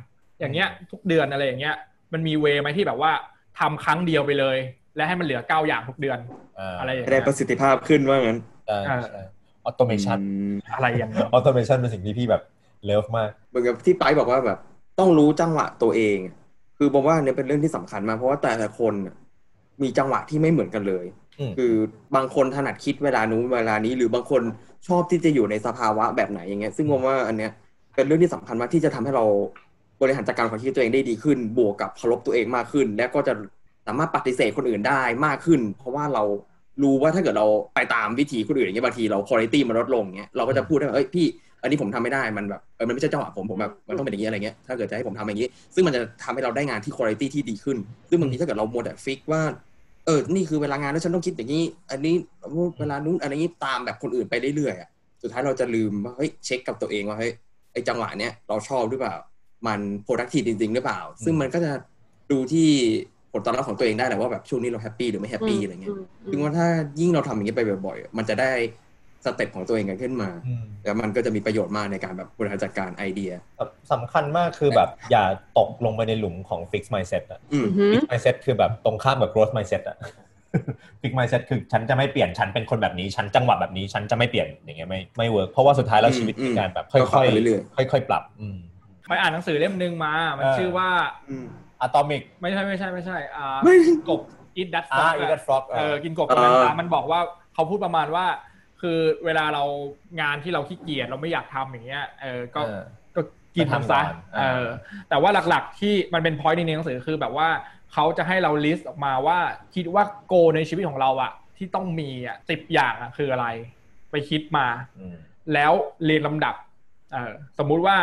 อย่างเงี้ยทุกเดือนอะไรอย่างเงี้ยมันมีเวไหมที่แบบว่าทำครั้งเดียวไปเลย และให้มันเหลือเก้าอย่างทุกเดือนอะไรอย่างได้เงี้ยประสิทธิภาพขึ้นว่างั้นใช่เออใช่ automation อืมอะไรอย่างเงี้ย automation เป็นสิ่งที่พี่แบบ love มากเหมือนกับที่ไปบอกว่าแบบ ต้องรู้จังหวะตัวเอง คือบอกว่าเนี่ยเป็นเรื่องที่สำคัญมากเพราะว่าแต่ละคนน่ะมีจังหวะที่ไม่เหมือนกันเลยอืมคือบางคนถนัดคิดเวลานู้นเวลานี้ หรือบางคนชอบที่จะอยู่ในสภาวะแบบไหนอย่างเงี้ย ซึ่งผมว่าอันเนี้ยเป็นเรื่องที่สำคัญมากที่จะทำให้เรา บริหารจัดการความคิดตัวเองได้ดีขึ้น บวกกับเคารพตัวเองมากขึ้น และก็จะสามารถปฏิเสธคนอื่นได้มากขึ้น เพราะว่าเรารู้ว่าถ้าเกิดเราไปตามวิธีคนอื่นอย่างเงี้ยบางทีเราคุณภาพมันลดลงเงี้ยเราก็จะพูดได้ว่าเอ้ยพี่อันนี้ผมทำไม่ได้มันแบบเออมันไม่ใช่จังหวะผมผมแบบมันต้องเป็นอย่างนี้อะไรเงี้ยถ้าเกิดจะให้ผมทำอย่างนี้ ซึ่งมันจะทำให้เราได้งานที่คุณภาพที่ดีขึ้น ซึ่งบางทีถ้าเกิดเราโมวแต่ฟิกว่าเออนี่คือเวลางานแล้วฉันต้องคิดอย่างนี้ อันนี้เวลานู้นอันนี้ตามแบบคนอื่นไปเรื่อยๆสุดท้ายเราจะลืมว่าเฮ้ยเช็คกับตัวเองว่าเฮ้ยไอจังหวะเนี้ยเราชอบหรือเปล่า มัน productive จริง ๆ หรือเปล่า ซึ่งมันก็จะดูที่ผลตอบรับของตัวเองได้แหละว่าแบบช่วงนี้เรา happy หรือไม่ happy อะไรเงี้ยซึ่งว่าถ้ายิ่งเราทำอย่างนี้ไปบ่อยๆ มันจะได้ step ของตัวเองกันขึ้นมาอืมแล้วมันก็จะมีประโยชน์มากในการแบบบริหารจัดการไอเดียสำคัญมากคือแบบอย่าตกลงไปในหลุมของ fix mindset อะอืมอือหือ fix mindset คือแบบตรงข้ามกับ growth mindset อะ fix mindset คือฉันจะไม่เปลี่ยน ฉันเป็นคนแบบนี้ ฉันจังหวะแบบนี้ ฉันจะไม่เปลี่ยน อย่างเงี้ยไม่ไม่ work เพราะว่าสุดท้ายแล้วอืมชีวิตอืมมีการแบบก็ค่ปรับไปเรื่อยๆค่อยๆปรับอืม ไปอ่านหนังสือเล่มหนึ่งมา มันเออชื่อว่าอืม atomic ไม่ใช่ไม่ใช่ไม่ใช่อ่าไม่กบ eat that อ่า frog eat that frog เออกินกบเออกับมันตามันบอกว่าเขาพูดประมาณว่า คือเวลาเรางานที่เราขี้เกียจเราไม่อยากทำอย่างเงี้ยเออก็เออก็กินไปทำทำซะก่อนเออแต่ว่าหลักๆที่มันเป็น point ในหนังสือคือแบบว่าเขาจะให้เรา list ออกมาว่าคิดว่า goal ในชีวิตของเราอะที่ต้องมีอะสิบอย่างอะคืออะไร ไปคิดมาอืมแล้วเรียนลำดับเออสมมุติว่า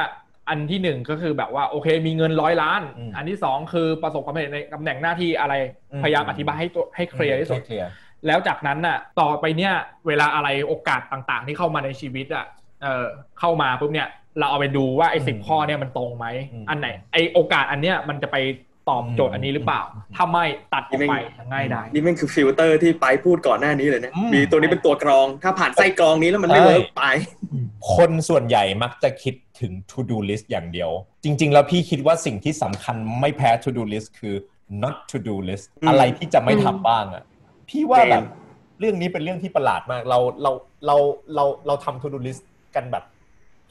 อันที่หนึ่งก็คือแบบว่าโอเค มีเงินร้อยล้านอืมอันที่สองคือประสบความสำเร็จในตำแหน่งหน้าที่อะไรอืมพยายามอธิบายให้ตัวให้เคลียร์ที่สุดเคลียร์แล้วจากนั้นน่ะ ต่อไปเนี่ยเวลาอะไรโอกาสต่างๆ ที่เข้ามาในชีวิตอะเออเข้ามาปุ๊บเนี่ย เราเอาไปดูว่าไอ้สิบข้อเนี่ยมันตรงไหมอันไหนไอโอกาสอันเนี้ยมันจะไป ตอบโจทย์อันนี้หรือเปล่าถ้าไม่ตัดออกไปง่ายได้นี่แม่งคือฟิลเตอร์ที่ไปพูดก่อนหน้านี้เลยนะอืมมีตัวนี้เป็นตัวกรอง ถ้าผ่านไส้กรองนี้แล้วมันไม่ work ไป คนส่วนใหญ่มักจะคิดถึง to do list อย่างเดียว จริง ๆ แล้วพี่คิดว่าสิ่งที่สำคัญไม่แพ้ to do list คือ not to do list อืมอะไรที่จะไม่ทำบ้างอะพี่ว่าเจมส์แบบเรื่องนี้เป็นเรื่องที่ประหลาดมาก เราเราเราเราเราทำ to do list กันแบบ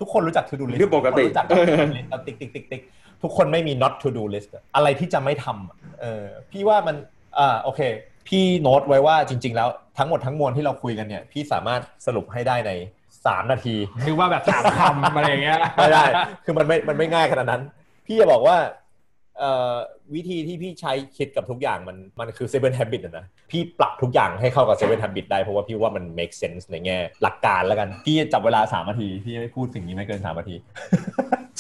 ทุกคนรู้จัก to do list เรื่องปกติทุคนรู้จัก to do list เราติ๊กติ๊กติ๊กติ๊ก ทุกคนไม่มี not to do list อะอะไรที่จะไม่ทำอะเออพี่ว่ามันอ่าโอเค พี่โน้ตไว้ว่าจริง ๆ แล้วทั้งหมดทั้งมวลที่เราคุยกันเนี่ย พี่สามารถสรุปให้ได้ในสามนาทีนึกว่าแบบสามคำอะไรอย่างเงี้ยไม่ได้ คือมันไม่มันไม่ง่ายขนาดนั้น พี่จะบอกว่าเอ่อ วิธีที่พี่ใช้คิดกับทุกอย่างมันมันคือ seven habit อะนะพี่ปรับทุกอย่างให้เข้ากับ seven habit ได้เพราะว่าพี่ว่ามัน make sense ในแง่หลักการแล้วกัน พี่จับเวลาสามนาที พี่ไม่พูดสิ่งนี้ไม่เกินสามนาที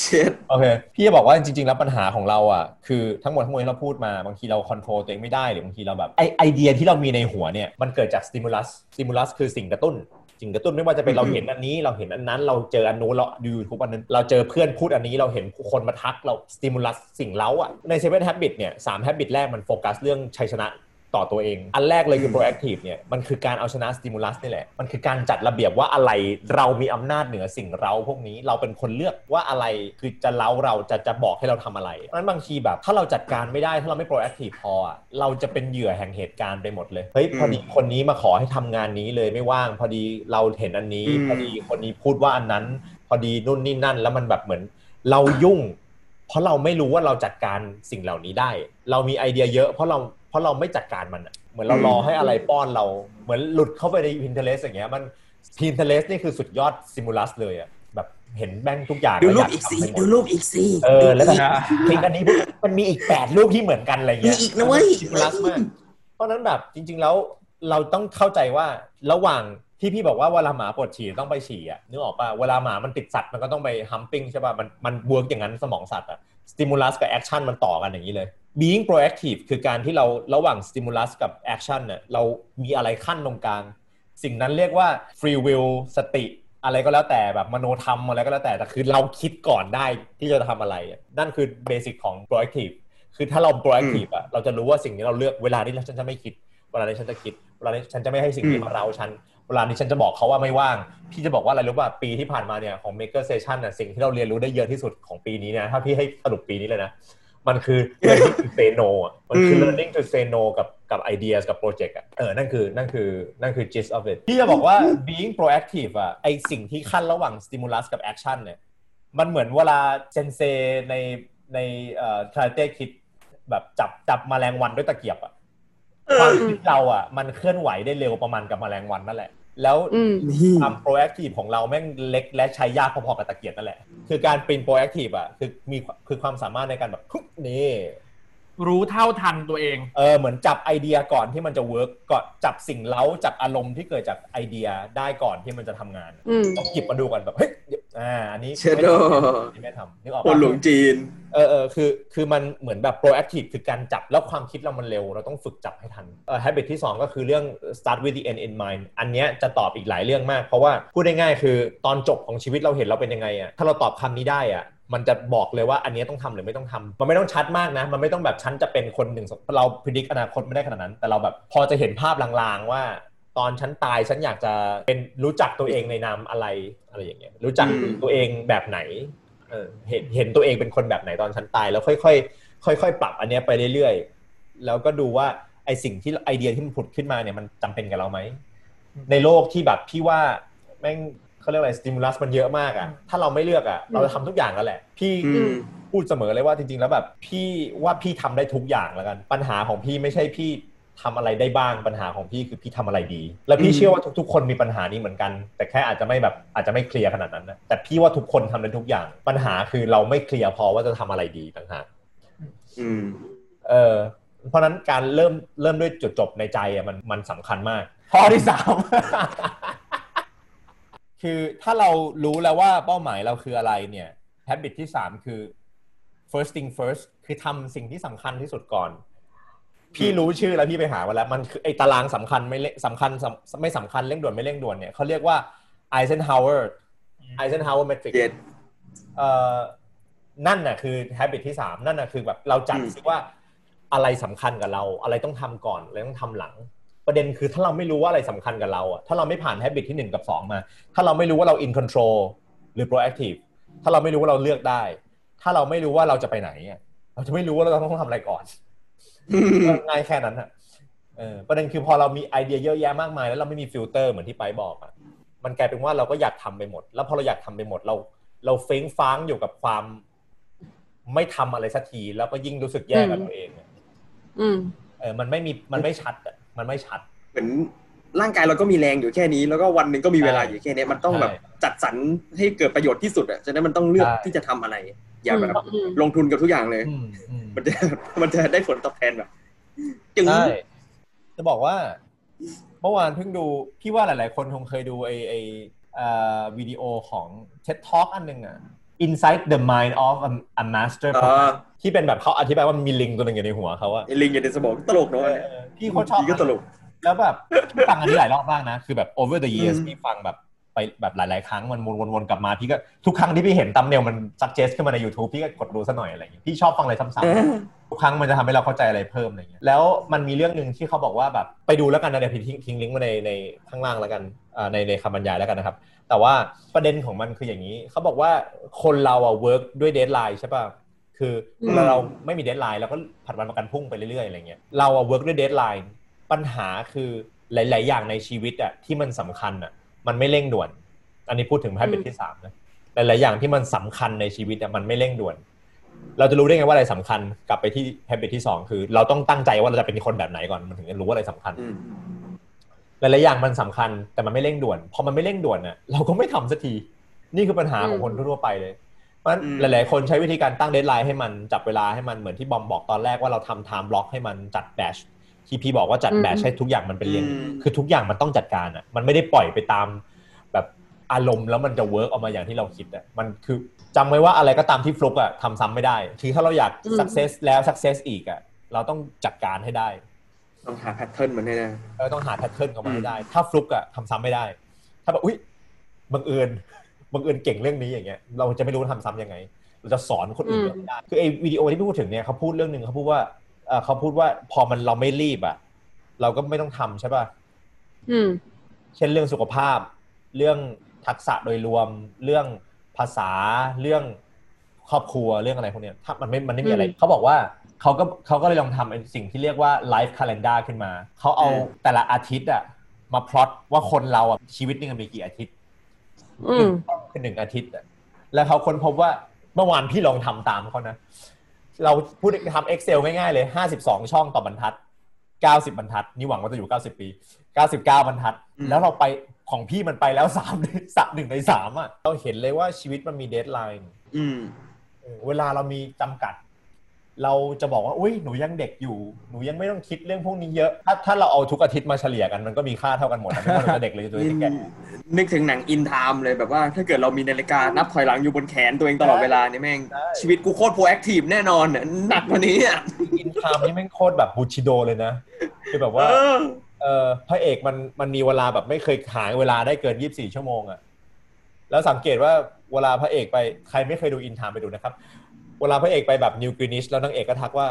เช็ดโอเคพี่จะบอกว่าจริง ๆ แล้วปัญหาของเราอะคือทั้งหมดทั้งมวลที่เราพูดมาบางทีเราค o n t r o l ตัวเองไม่ได้หรือบางทีเราแบบไอไอเดียที่เรามีในหัวเนี่ยมันเกิดจาก stimulus stimulus คือสิ่งกระตุ้น สิ่งกระตุ้นไม่ว่าจะเป็นเราเห็นอันนี้เราเห็นอันนั้น เราเจออันนู้นเราดูยูทูบอันนั้น เราเจอเพื่อนพูดอันนี้เราเห็นคนมาทักเรา stimulus สิ่งเล้าอะใน seven habit เนี่ยสาม habit แรกมันโฟกัสเรื่องชัยชนะ ต่อตัวเอง อันแรกเลยคือ proactive เนี่ยมันคือการเอาชนะ stimulus นี่แหละ มันคือการจัดระเบียบว่าอะไรเรามีอำนาจเหนือสิ่งเราพวกนี้เราเป็นคนเลือกว่าอะไรคือจะเล้าเราจะจะบอกให้เราทำอะไรเพราะฉะนั้นบางทีแบบ ถ้าเราจัดการไม่ได้ถ้าเราไม่ proactive พออะเราจะเป็นเหยื่อแห่งเหตุการณ์ไปหมดเลยเฮ้ยพอดีคนนี้มาขอให้ทำงานนี้เลยไม่ว่าง พอดีเราเห็นอันนี้อืมพอดีคนนี้พูดว่าอันนั้น พอดีนู่นนี่นั่น แล้วมันแบบเหมือนเรายุ่ง เพราะเราไม่รู้ว่าเราจัดการสิ่งเหล่านี้ได้ เรามีไอเดียเยอะ เพราะเรา เพราะเราไม่จัดการมันอะเหมือนเรารอให้อะไรป้อนเราเหมือนหลุดเข้าไปใน Pinterest อย่างเงี้ยมัน Pinterest นี่คือสุดยอด stimulus เลยอะแบบเห็นแม่งทุกอย่างดูรูแวปยาอีกสิทำไปหมดูรูปอีกสิเออแล้วแบบนะคลิกอันนี้ปุ๊บมันมีอีกแปดรูปที่เหมือนกันอะไรมีเงี้ยอีกนะเว้ย stimulus มากเพราะฉะนั้นแบบจริง ๆ แล้วเราต้องเข้าใจว่าระหว่างที่พี่บอกว่าเวลาหมาปวดฉี่ต้องไปฉี่อะนึกออกป่ะเวลาหมามันติดสัตว์มันก็ต้องไป humping ใช่ป่ะมันมัน work อย่างนั้นสมองสัตว์อะ stimulus กับ action มันต่อกันอย่างนี้เลย being proactive คือการที่เราระหว่าง stimulus กับ action เนี่ยเรามีอะไรขั้นตรงกลาง สิ่งนั้นเรียกว่า free will สติ อะไรก็แล้วแต่แบบมโนธรรมอะไรก็แล้วแต่แต่คือเราคิดก่อนได้ที่จะทำอะไรอะนั่นคือเบสิกของ proactive คือถ้าเรา proactive อะเราจะรู้ว่าสิ่งนี้เราเลือกเวลานี้ฉันจะไม่คิด เวลานี้ฉันจะคิด เวลานี้ฉันจะไม่ให้สิ่งนี้มาเราฉันเวลานี้ฉันจะบอกเขาว่าไม่ว่าง พี่จะบอกว่าอะไรรู้ป่ะปีที่ผ่านมาเนี่ยของ Maker Session น่ะสิ่งที่เราเรียนรู้ได้เยอะที่สุดของปีนี้นะถ้าพี่ให้สรุปปีนี้เลยนะ มันคือ learning to say no อะมันคืออืม learning to say no กับกับ ideas กับ project อะเออนั่นคือนั่นคือนั่นคือ gist of it พี่จะบอกว่า being proactive อะไอสิ่งที่ขั้นระหว่าง stimulus กับ action เนี่ยมันเหมือนเวลาเซนเซในในเอ่อคาราเต้คิดแบบจับจับแมลงวันด้วยตะเกียบอะความคิดเราอะมันเคลื่อนไหวได้เร็วประมาณกับแมลงวันนั่นแหละ แล้วอืมนี่ความ proactive ของเราแม่งเล็กและใช้ยากพอๆกับตะเกียบนั่นแหละ คือการเป็น proactive อะคือมีคือความสามารถในการแบบฮึบนี่ รู้เท่าทันตัวเอง เออเหมือนจับไอเดียก่อนที่มันจะเวิร์กก่อนจับสิ่งเล้าจับอารมณ์ที่เกิดจากไอเดียได้ก่อนที่มันจะทำงานอืมต้องหยิบมาดูก่อนแบบเฮ้ยอ่าอันนี้เชโดไม่ทำอันนี้ไม่ทำนึกออกคนปะหลวงจีนเออเออคือคือมันเหมือนแบบ proactive คือการจับแล้วความคิดเรามันเร็ว เราต้องฝึกจับให้ทันเออ habit ที่ 2 ก็คือเรื่อง start with the end in mind อันเนี้ยจะตอบอีกหลายเรื่องมาก เพราะว่าพูดได้ง่ายคือตอนจบของชีวิตเราเห็นเราเป็นยังไงอะถ้าเราตอบคำนี้ได้อะ มันจะบอกเลยว่าอันนี้ต้องทำหรือไม่ต้องทำมันไม่ต้องชัดมากนะ มันไม่ต้องแบบฉันจะเป็นคนหนึ่งเราพิจิตอนาคตไม่ได้ขนาดนั้น แต่เราแบบพอจะเห็นภาพลางๆว่า ตอนฉันตายฉันอยากจะเป็นรู้จักตัวเองในนามอะไรอะไรอย่างเงี้ยรู้จักตัวเองแบบไหนเห็นเห็นตัวเองเป็นคนแบบไหนตอนฉันตายแล้วค่อยๆค่อย ๆ ปรับอันนี้ไปเรื่อยๆแล้วก็ดูว่าไอสิ่งที่ไอเดียที่มันผุดขึ้นมาเนี่ยมันจำเป็นกับเราไหมในโลกที่แบบพี่ว่าแม่ง เขาเรียกอะไรสติมูลัสมันเยอะมากอะ่ะถ้าเราไม่เลือกอะ่ะเราจะทำทุกอย่างแล้วแหละ พี่อืมพูดเสมอเลยว่าจริง ๆ แล้วแบบพี่ว่าพี่ทำได้ทุกอย่างแล้วกัน ปัญหาของพี่ไม่ใช่พี่ทำอะไรได้บ้างปัญหาของพี่คือพี่ทำอะไรดี แล้วพี่อืมเชื่อว่าทุก ๆ คนมีปัญหานี้เหมือนกัน แต่แค่อาจจะไม่แบบอาจจะไม่เคลียร์ขนาดนั้นนะแต่พี่ว่าทุกคนทำได้ทุกอย่าง ปัญหาคือเราไม่เคลียร์พอว่าจะทำอะไรดีต่างหากอืมเออเพราะฉะนั้นการเริ่มเริ่มด้วยจุดจบในใจอะมันมันสำคัญมากข้อที่สาม คือถ้าเรารู้แล้วว่าเป้าหมายเราคืออะไรเนี่ย habit ที่สามคือ first thing first คือทำสิ่งที่สำคัญที่สุดก่อน พี่รู้ชื่อแล้วพี่ไปหามาแล้ว มันคือไอ้ตารางสำคัญไม่เร่งสำคัญสำไม่สำคัญเร่งด่วนไม่เร่งด่วนเนี่ยเขาเรียกว่า Eisenhower Eisenhower metric เจ็ดเอ่อนั่นน่ะคือ habit ที่สามนั่นน่ะคือแบบเราจัดอืมซิว่าอะไรสำคัญกับเรา อะไรต้องทำก่อนอะไรต้องทำหลัง ประเด็นคือถ้าเราไม่รู้ว่าอะไรสำคัญกับเราอะถ้าเราไม่ผ่าน habit ที่หนึ่งกับสองมา ถ้าเราไม่รู้ว่าเรา in control หรือ proactive ถ้าเราไม่รู้ว่าเราเลือกได้ ถ้าเราไม่รู้ว่าเราจะไปไหนอะเราจะไม่รู้ว่าเราต้องทำอะไรก่อนง่ายแค่นั้นอะเออประเด็นคือพอเรามีไอเดียเยอะแยะมากมายแล้วเราไม่มีฟิลเตอร์เหมือนที่ไปบอกอะมันกลายเป็นว่าเราก็อยากทำไปหมด แล้วพอเราอยากทำไปหมดเรา เราเฟ้งฟ้างอยู่กับความ ไม่ทำอะไรสักทีแล้วก็ยิ่งรู้สึกแย่กับอืมตัวเองอะอืมเออมันไม่มีมันไม่ชัดอะ มันไม่ชัด เหมือนร่างกายเราก็มีแรงอยู่แค่นี้ แล้วก็วันหนึ่งก็มีเวลาใช่อยู่แค่นี้มันต้องใช่แบบจัดสรรให้เกิดประโยชน์ที่สุดอะฉะนั้นมันต้องเลือกใช่ที่จะทำอะไร อย่าแบบอืมลงทุนกับทุกอย่างเลยอืมอืมมันจะมันจะได้ผลตอบแทนแบบจึงใช่จะบอกว่า เมื่อวานเพิ่งดูพี่ว่าหลาย ๆ คนคงเคยดูไอไอเอ่อวิดีโอของ TED Talk อันหนึ่งอะ Inside the Mind of a, a Master อ่าที่เป็นแบบเขาอธิบายว่ามันมีลิงตัวหนึ่งอยู่ในหัวเขาอะไอ้ลิงอยู่ในสมองตลกเนอะเออันอเนี่ยเออพี่เขาชอบพี่ก็ตลก แล้วแบบพี่ฟังอันนี้หลายรอบมากนะ คือแบบ over the years อืมพี่ฟังแบบไปแบบหลาย ๆ ครั้งมันวนๆกลับมาพี่ก็ทุกครั้งที่พี่เห็นตัมเนลมันซักเจสขึ้นมาใน YouTube พี่ก็กดดูซะหน่อยอะไรอย่างเงี้ยพี่ชอบฟังอะไรซ้ำๆทุกครั้งมันจะทำให้เราเข้าใจอะไรเพิ่มอะไรเงี้ยแล้วมันมีเรื่องหนึ่งที่เขาบอกว่าแบบไปดูแล้วกันนะเดี๋ยวพี่ทิ้งทิ้งลิงก์มาในในข้างล่างแล้วกันอ่าในในคำบรรยายแล้วกันนะครับ แต่ว่าประเด็นของมันคืออย่างนี้ เขาบอกว่าคนเราอะ work ด้วย deadline ใช่ป่ะคือเวลาเราไม่มี deadline เราก็ผัดวันประกันพรุ่งไปเรื่อยๆอะไรเงี้ยเราอะ work ด้วย deadline ปัญหาคือหลาย ๆ อย่างในชีวิตอะที่มันสำคัญอะมันไม่เร่งด่วน อันนี้พูดถึง habit ที่สามนะหลาย ๆ อย่างที่มันสำคัญในชีวิตอะมันไม่เร่งด่วน เราจะรู้ได้ไงว่าอะไรสำคัญกลับไปที่ habit ที่สองคือ เราต้องตั้งใจว่าเราจะเป็นคนแบบไหนก่อนมันถึงจะรู้ว่าอะไรสำคัญอืม หลายๆอย่างมันสำคัญแต่มันไม่เร่งด่วน พอมันไม่เร่งด่วนน่ะเราก็ไม่ทำสักที นี่คือปัญหาของคนทั่วๆไปเลยเพราะฉะนั้นอืมหลาย ๆ คนใช้วิธีการตั้ง deadline ให้มันจับเวลาให้มันเหมือนที่บอมบอกตอนแรกว่าเราทำ time block ให้มันจัด batch ที่พี่บอกว่าจัด batch ให้ทุกอย่างมันเป็นเรียนอืมคือทุกอย่างมันต้องจัดการอะมันไม่ได้ปล่อยไปตามแบบอารมณ์แล้วมันจะ work ออกมาอย่างที่เราคิดอะมันคือจำไว้ว่าอะไรก็ตามที่ฟลุกอะทำซ้ำไม่ได้ ทีถ้าเราอยากอืม success แล้ว success อีกอะเราต้องจัดการให้ได้ ต้องหา pattern มันให้ได้เออต้องหา pattern ออกมาให้ได้ ถ้าฟลุกอะทำซ้ำไม่ได้ ถ้าแบบอุ้ยบังเอิญบังเอิญเก่งเรื่องนี้อย่างเงี้ย เราจะไม่รู้ว่าทำซ้ำยังไง เราจะสอนคนอื่นอืมไม่ได้ คือไอ้วิดีโอที่พี่พูดถึงเนี่ยเขาพูดเรื่องหนึ่งเขาพูดว่าเอ่อเขาพูดว่าพอมันเราไม่รีบอะเราก็ไม่ต้องทำใช่ป่ะอืมเช่นเรื่องสุขภาพ เรื่องทักษะโดยรวม เรื่องภาษา เรื่องครอบครัว เรื่องอะไรพวกเนี้ย ถ้ามันไม่ มันไม่มีอะไรอืมเขาบอกว่า เขาก็เขาก็เลยลองทำไอ้สิ่งที่เรียกว่า life calendar ขึ้นมา เขาเอาอืมแต่ละอาทิตย์อะมาพลอตว่าคนเราอะชีวิตหนึงมันมีกี่อาทิตย์อืมคือหนึ่งอาทิตย์อะแล้วเขาค้นพบว่าเมื่อวานพี่ลองทำตามเขานะ เราพูดทำ Excel ง่ายๆเลย52ช่องต่อบรรทัด90บรรทัด นี่หวังว่าจะอยู่90ปี99บรรทัดอืมแล้วเราไปของพี่มันไปแล้ว3สัหนึ่งในสามอะ เราเห็นเลยว่าชีวิตมันมี deadline อืมเวลาเรามีจำกัด เราจะบอกว่าอุ้ยหนูยังเด็กอยู่หนูยังไม่ต้องคิดเรื่องพวกนี้เยอะ ถ้าถ้าเราเอาทุกอาทิตย์มาเฉลี่ยกันมันก็มีค่าเท่ากันหมดนะไม่ว่าเราจะเด็กหรือตัวนี่จะแก่นึกถึงหนัง In Time เลยแบบว่า ถ้าเกิดเรามีนาฬิกานับถอยหลังอยู่บนแขนตัวเองตลอดเวลาเนี่ยแม่งใช่ชีวิตกูโคตร proactive แน่นอนน่ะหนักกว่านี้อะอินทามนี่แม่งโคตรแบบบูชิโดเลยนะคือแบบว่าเออเออพระเอกมันมันมีเวลาแบบไม่เคยหาเวลาได้เกิน 24 ชั่วโมงอะแล้วสังเกตว่าเวลาพระเอกไปใครไม่เคยดูอินทามไปดูนะครับ เวลาพระเอกไปแบบนิวกรีนิชแล้วนางเอกก็ทักว่า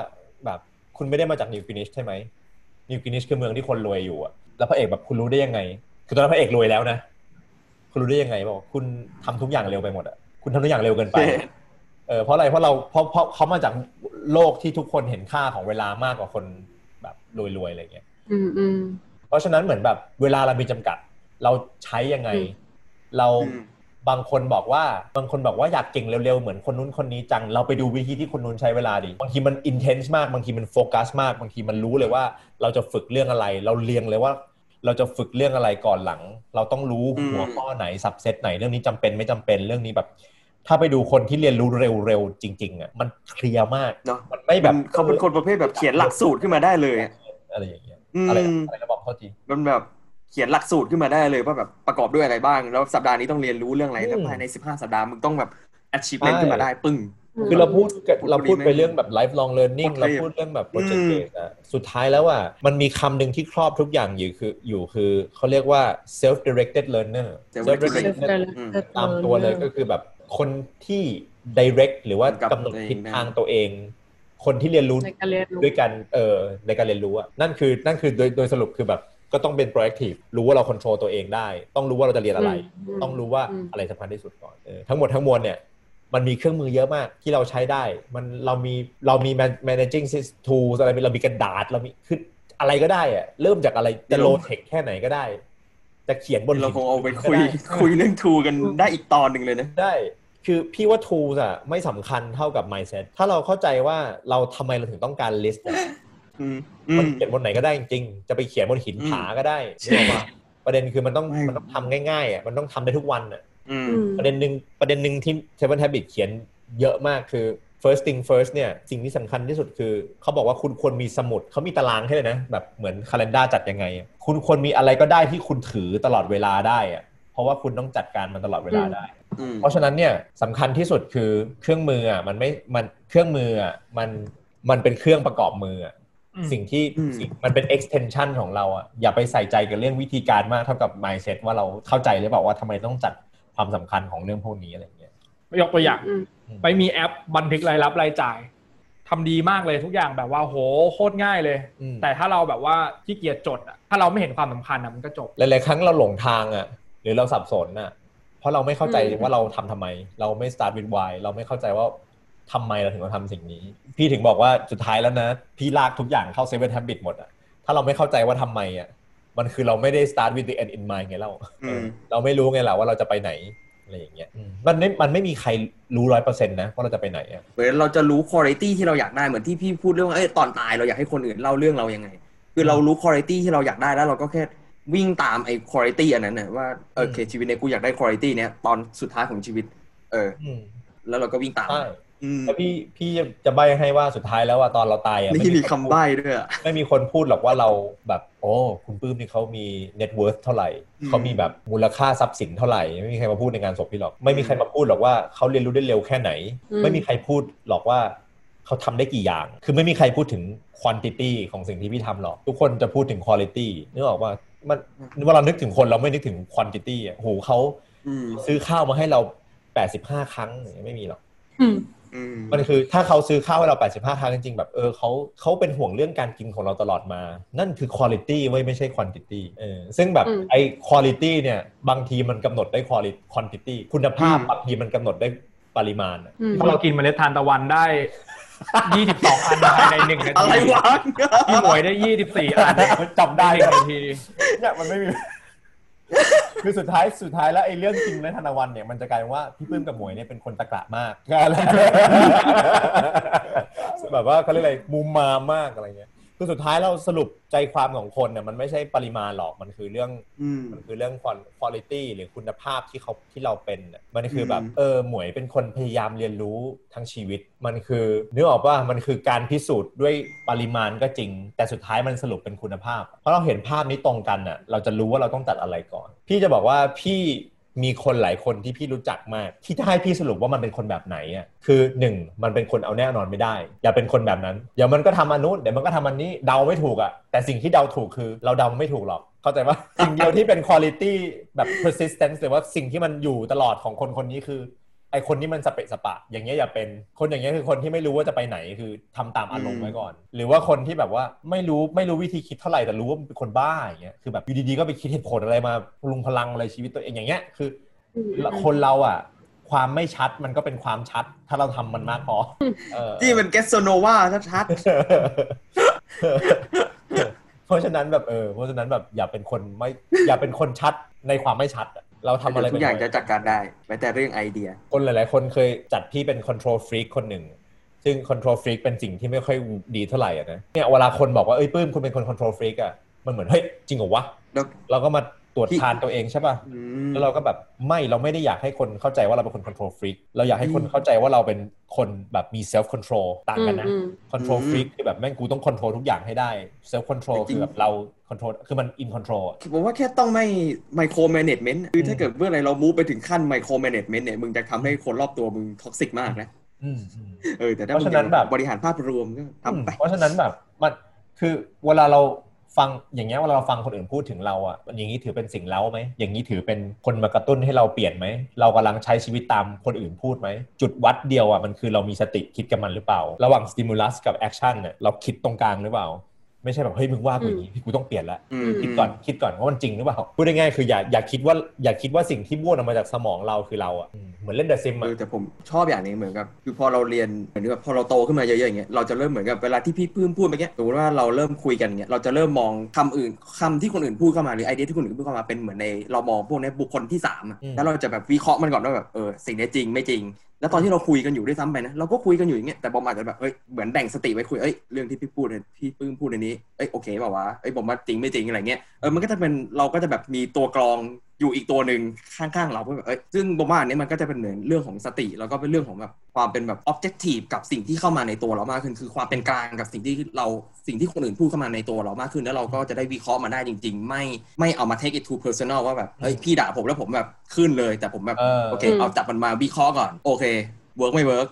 แบบคุณไม่ได้มาจากนิวกรีนิชใช่ไหมนิวกรีนิชคือเมืองที่คนรวยอยู่อะแล้วพระเอกแบบคุณรู้ได้ยังไง คือตอนนั้นพระเอกรวยแล้วนะคุณรู้ได้ยังไงบอกคุณทำทุกอย่างเร็วไปหมดอะคุณทำทุกอย่างเร็วเกินไปเออเพราะอะไรเพราะเราเพราะเพราะเขามาจากโลกที่ทุกคนเห็นค่าของเวลามากกว่าคนแบบรวยๆอะไรเงี้ยอืมอืมเพราะฉะนั้นเหมือนแบบเวลาเรามีจำกัด เราใช้ยังไงอืมเราอืม บางคนบอกว่าบางคนบอกว่าอยากเก่งเร็วๆ เหมือนคนนู้นคนนี้จัง เราไปดูวิธีที่คนนู้นใช้เวลาดิบางทีมันอินเทนส์มาก บางทีมันโฟกัสมาก บางทีมันรู้เลยว่า เราจะฝึกเรื่องอะไร เราเรียงเลยว่า เราจะฝึกเรื่องอะไรก่อนหลัง เราต้องรู้อืมหัวข้อไหนสับเซตไหนเรื่องนี้จำเป็นไม่จำเป็นเรื่องนี้แบบ ถ้าไปดูคนที่เรียนรู้เร็วๆจริง ๆอะมันเคลียร์มากเนาะมันไม่แบแบบบเขาเป็นคนประเภทแบบเขียนหลักสูตรขึ้นมาได้เลย อะอะไรอย่างเงี้ยอืมอะไรอะไรนะบอกเขาทีมันแบบ เขียนหลักสูตรขึ้นมาได้เลยว่าแบบประกอบด้วยอะไรบ้าง แล้วสัปดาห์นี้ต้องเรียนรู้เรื่องอะไรแล้วภายใน 15 สัปดาห์มึงต้องแบบ achievement ขึ้นมาได้ปึ้ง คือเราพูดพูดเราพูดดีไหมไปเรื่องแบบ lifelong learning โคตรเราเทพพูดเรื่องแบบ project อืม based อะสุดท้ายแล้วอะมันมีคำหนึ่งที่ครอบทุกอย่างอยู่คืออยู่คือเขาเรียกว่า self directed learner Self self directed directed อืมตามตัวเลยก็คือแบบคนที่ direct หรือว่ากำหนดกับตัวเองทิศทางตัวเองคนที่เรียนรู้ในการเรียนรู้ด้วยกันเออในการเรียนรู้อะนั่นคือนั่นคือโดยโดยสรุปคือแบบ ก็ต้องเป็น proactive รู้ว่าเรา control ตัวเองได้ ต้องรู้ว่าเราจะเรียนอะไรอืมต้องรู้ว่าอืมอะไรสำคัญที่สุดก่อนเออทั้งหมดทั้งมวลเนี่ยมันมีเครื่องมือเยอะมากที่เราใช้ได้ มันเรามีเรามี man- managing sys- tools อะไรเรามีกระดาษเรามีคืออะไรก็ได้อะเริ่มจากอะไรจะเราโลเทคแค่ไหนก็ได้ จะเขียนบนเราหินคงเอาไปคุยก็ด้คุยเรื่องทูกันได้อีกตอนหนึ่งเลยนะได้คือพี่ว่า tools อะไม่สำคัญเท่ากับ mindset ถ้าเราเข้าใจว่าเราทำไมเราถึงต้องการ list อะอื มอืมันมเขียนบนไหนก็ได้จริงๆจะไปเขียนบนหินอืมผาก็ได้ใช่ปะประเด็นคือมันต้องไม่มันต้องทำง่ายๆอะมันต้องทำได้ทุกวันอะอืมอืมประเด็นหนึ่งประเด็นหนึ่งที่ Seven Habits เขียนเยอะมากคือ first thing first เนี่ยสิ่งที่สำคัญที่สุดคือ เขาบอกว่าคุณควรมีสมุดเขามีตารางให้เลยนะ แบบเหมือนคาล endar จัดยังไงอะคุณควรมีอะไรก็ได้ที่คุณถือตลอดเวลาได้อะเพราะว่าคุณต้องจัดการมันตลอดเวลาได้อืมเพราะฉะนั้นเนี่ยสำคัญที่สุดคือเครื่องมืออะมันไม่มันเครื่องมืออะมันมันเป็นเครื่องประกอบมืออะอืม สิ่งที่อืมสิ่งมันเป็น extension ของเราอะอย่าไปใส่ใจกับเรื่องวิธีการมากเท่ากับ mindset ว่าเราเข้าใจหรือเปล่าว่าทำไมต้องจัดความสำคัญของเรื่องพวกนี้อะไรอย่างเงี้ยยกตัวอย่างอืมไปมีแอปบันทึกรายรับรายจ่ายทำดีมากเลยทุกอย่างแบบว่าโหโคตรง่ายเลยอืมแต่ถ้าเราแบบว่าขี้เกียจจดอะถ้าเราไม่เห็นความสำคัญอะมันก็จบหลายๆครั้งเราหลงทางอะหรือเราสับสนอะเพราะเราไม่เข้าใจอืมว่าเราทำทำไม เราไม่ start with why เราไม่เข้าใจว่า ทำไมเราถึงต้องทำสิ่งนี้ พี่ถึงบอกว่าสุดท้ายแล้วนะ พี่ลากทุกอย่างเข้า seven habit หมดอะถ้าเราไม่เข้าใจว่าทำไมอะมันคือเราไม่ได้ start with the end in mind ไงเราอืมเราไม่รู้ไงแหละว่าเราจะไปไหนอะไรอย่างเงี้ยอืมมันไม่มันไม่มีใครรู้ร้อยเปอร์เซ็นต์นะว่าเราจะไปไหนอะเหมือนเราจะรู้คุณภาพที่เราอยากได้เหมือนที่พี่พูดเรื่องว่าเอ้ยตอนตายเราอยากให้คนอื่นเล่าเรื่องเรายังไง คือเรารู้คุณภาพที่เราอยากได้แล้วเราก็แค่วิ่งตามไอ้คุณภาพอันนั้นน่ะว่าเออโอเคชีวิตเนี้ยกูอยากได้คุณภาพเนี้ยตอนสุดท้ายของชีวิต เอออืมแล้วเราก็วิ่งตามใช่อืม แล้วพี่พี่จะใบให้ว่าสุดท้ายแล้วว่าตอนเราตายอะนี่ไมีนคำใบ้ด้วยอะไม่มีคนพูดหรอกว่าเราแบบ โอ้ คุณปื้มนี่เขามี net worth เท่าไหร่อืมเขามีแบบมูลค่าทรัพย์สินเท่าไหร่ไม่มีใครมาพูดในงานศพพี่หรอก ไม่มีใครมาพูดหรอกว่าเขาเรียนรู้ได้เร็วแค่ไหนอืมไม่มีใครพูดหรอกว่าเขาทำได้กี่อย่าง คือไม่มีใครพูดถึง quantity ของสิ่งที่พี่ทำหรอก ทุกคนจะพูดถึง quality นึกออกว่ามันเวลานึกถึงคนเราไม่นึกถึง quantity อะโหเขาอืมซื้อข้าวมาให้เรา85ครั้งอย่างเงี้ยไม่มีหรอกอื มอืมมันคือถ้าเขาซื้อข้าวให้เรา 85 ครั้งจริงๆ แบบเออเขาเขาเป็นห่วงเรื่องการกินของเราตลอดมา นั่นคือ quality ไว้ยไม่ใช่ quantity เออซึ่งแบบอืมไอ้ quality เนี่ยบางทีมันกำหนดได้ quality quantity คุณภาพบางทีมันกำหนดได้ปริมาณอะอืมถ้าเรากินเมล็ดทานตะวันได้ยี่สิบสองอันภายในหนึ่งนาอะไรทีวะพี่หมวยได้ยี่สิบสี่อันจำได้หนึ่งนาทีเนี่ยมันไม่มี คือสุดท้ายสุดท้ายแล้วไอ้เรื่องจริงและธนวันเนี่ยมันจะกลายเป็นว่าพี่ปื้มกับหมวยเนี่ยเป็นคนตะกระมากแบบว่าเขาเรียกอะไรมุมมามมากอะไรเงี้ย คือสุดท้ายเราสรุปใจความของคนเนี่ยมันไม่ใช่ปริมาณหรอกมันคือเรื่องอืมมันคือเรื่องคุณภาพหรือคุณภาพที่เขาที่เราเป็นน่ะมันคือแบบอืมเออหมวยเป็นคนพยายามเรียนรู้ทั้งชีวิต มันคือนึกออกว่ามันคือการพิสูจน์ด้วยปริมาณก็จริง แต่สุดท้ายมันสรุปเป็นคุณภาพ เพราะเราเห็นภาพนี้ตรงกันน่ะเราจะรู้ว่าเราต้องตัดอะไรก่อน พี่จะบอกว่าพี่ มีคนหลายคนที่พี่รู้จักมาก ที่จะให้พี่สรุปว่ามันเป็นคนแบบไหนอะคือหนึ่งมันเป็นคนเอาแน่นอนไม่ได้ อย่าเป็นคนแบบนั้นเดี๋ยวมันก็ทำอันนู้นเดี๋ยวมันก็ทำอันนี้เดาไม่ถูกอะแต่สิ่งที่เดาถูกคือเราเดาไม่ถูกหรอกเข้าใจว่าสิ่งเดียวที่เป็นคุณภาพแบบ persistence หรือว่าสิ่งที่มันอยู่ตลอดของคนคนนี้คือ ไอคนที่มันสเปะสปะ อย่างเงี้ยอย่าเป็นคนอย่างเงี้ยคือคนที่ไม่รู้ว่าจะไปไหนคือทำตามอารมณ์ไว้ก่อน หรือว่าคนที่แบบว่าไม่รู้ไม่รู้วิธีคิดเท่าไหร่แต่รู้ว่าเป็นคนบ้าอย่างเงี้ยคือแบบอยู่ดีๆก็ไปคิดเหตุผลอะไรมาพลุงพลังอะไรชีวิตตัวเองอย่างเงี้ยคืออคนเราอะความไม่ชัดมันก็เป็นความชัด ถ้าเราทำมันมากพอเออที่เป็นแกสโซโนวาชัดเพราะฉะนั้นแบบเออเพราะฉะนั้นแบบอย่าเป็นคนไม่อย่าเป็นคนชัดในความไม่ชัดอะ เราทำๆอะไรเดี๋ยวทุกอย่างไปจะจัดการได้แม้แต่เรื่องไอเดีย คนหลาย ๆ คนเคยจัดพี่เป็น control freak คนหนึ่ง ซึ่ง control freak เป็นสิ่งที่ไม่ค่อยดีเท่าไหร่อะนะเนี่ยเวลาคนบอกว่าเอ้ยปื้มคุณเป็นคน control freak อะมันเหมือนเฮ้ยจริงเหรอวะแล้วเราก็มา ตรวจพี่ทานตัวเองใช่ป่ะอืมแล้วเราก็แบบไม่เราไม่ได้อยากให้คนเข้าใจว่าเราเป็นคน control freak เราอยากให้คนเข้าใจว่าเราเป็นคนแบบมี self control ต่างกันนะอืม control อืม freak คือแบบแม่งกูต้อง control ทุกอย่างให้ได้ self control จริงคือแบบเรา control คือมัน in control อะผมว่าแค่ต้องไม่ micromanagement คือถ้าเกิดเมื่อไหรเรา move ไปถึงขั้น micromanagement เนี่ยมึงจะทำให้คนรอบตัวมึง toxic มากนะอืมอืมเออแต่ถ้ามึงเพมึราะฉะนั้นแบบบริหารภาพรวมก็ทำไปเพราะฉะนั้นแบบมันคือเวลาเรา ฟังอย่างเงี้ยเวลาเราฟังคนอื่นพูดถึงเราอะอย่างนี้ถือเป็นสิ่งเร้าไหมอย่างนี้ถือเป็นคนมากระตุ้นให้เราเปลี่ยนไหมเรากำลังใช้ชีวิตตามคนอื่นพูดไหมจุดวัดเดียวอะมันคือเรามีสติคิดกับมันหรือเปล่า ระหว่าง stimulus กับ action เนี่ยเราคิดตรงกลางหรือเปล่าไม่ใช่แบบเฮ้ยมึงว่ากูอย่างนี้พี่กูต้องเปลี่ยนละอืมคิดก่อนคิดก่อนว่ามันจริงหรือเปล่าพูดง่ายๆคืออย่าอย่าคิดว่าอย่าคิดว่าสิ่งที่บ้วนออกมาจากสมองเราคือเราอะอืม เหมือนเล่น The Simsออะอแต่ผมชอบอย่างหนึงเหมือนกับคือพอเราเรียนเหมือนกับพอเราโตขึ้นมาเยอะๆอย่างเงี้ยเราจะเริ่มเหมือนกับเวลาที่พี่พื้มพูดเมื่อกี้สมมติว่าเราเริ่มคุยกันเงี้ยเราจะเริ่มมองคำอื่นคำที่คนอื่นพูดเข้ามาหรือไอเดียที่คนอื่นพูดเข้ามาเป็นเหมือนในเรามองพวกเนี้ยบุคคลที่สามอะแล้วเราจะแบบวิเคราะห์มันก่อนว่าแบบเออสิ่งนี้จริงไม่จริง แล้วตอนที่เราคุยกันอยู่ด้วยซ้ำไปนะเราก็คุยกันอยู่อย่างเงี้ยแต่บอมอาจจะแบบเอ้ยเหมือนแบ่งสติไว้คุยเอ้ยเรื่องที่พี่พูดเนี่ยพี่ปื้มพูดในนี้เอ้ยโอเคเปล่าวะเอ้ยผมว่าจริงไม่จริงอะไรเงี้ยเออมันก็จะเป็นเราก็จะแบบมีตัวกรองอยู่อีกตัวหนึ่งข้างๆเราเพื่อแบบเอ้ยซึ่งบอมว่าอันนี้มันก็จะเป็นเหมือนเรื่องของสติ แล้วก็เป็นเรื่องของแบบความเป็นแบบ objective กับสิ่งที่เข้ามาในตัวเรามากขึ้น คือความเป็นกลางกับสิ่งที่เราสิ่งที่คนอื่นพูดเข้ามาในตัวเรามากขึ้น แล้วเราก็จะได้วิเคราะห์มาได้จริง ๆ ไม่ไม่เอามา take it too personal ว่าแบบเฮ้ยพี่ด่าผมแล้วผมแบบขึ้นเลย แต่ผมแบบเออโอเคอืมเอาจับมันมาวิเคราะห์ก่อนโอเค work ไม่ work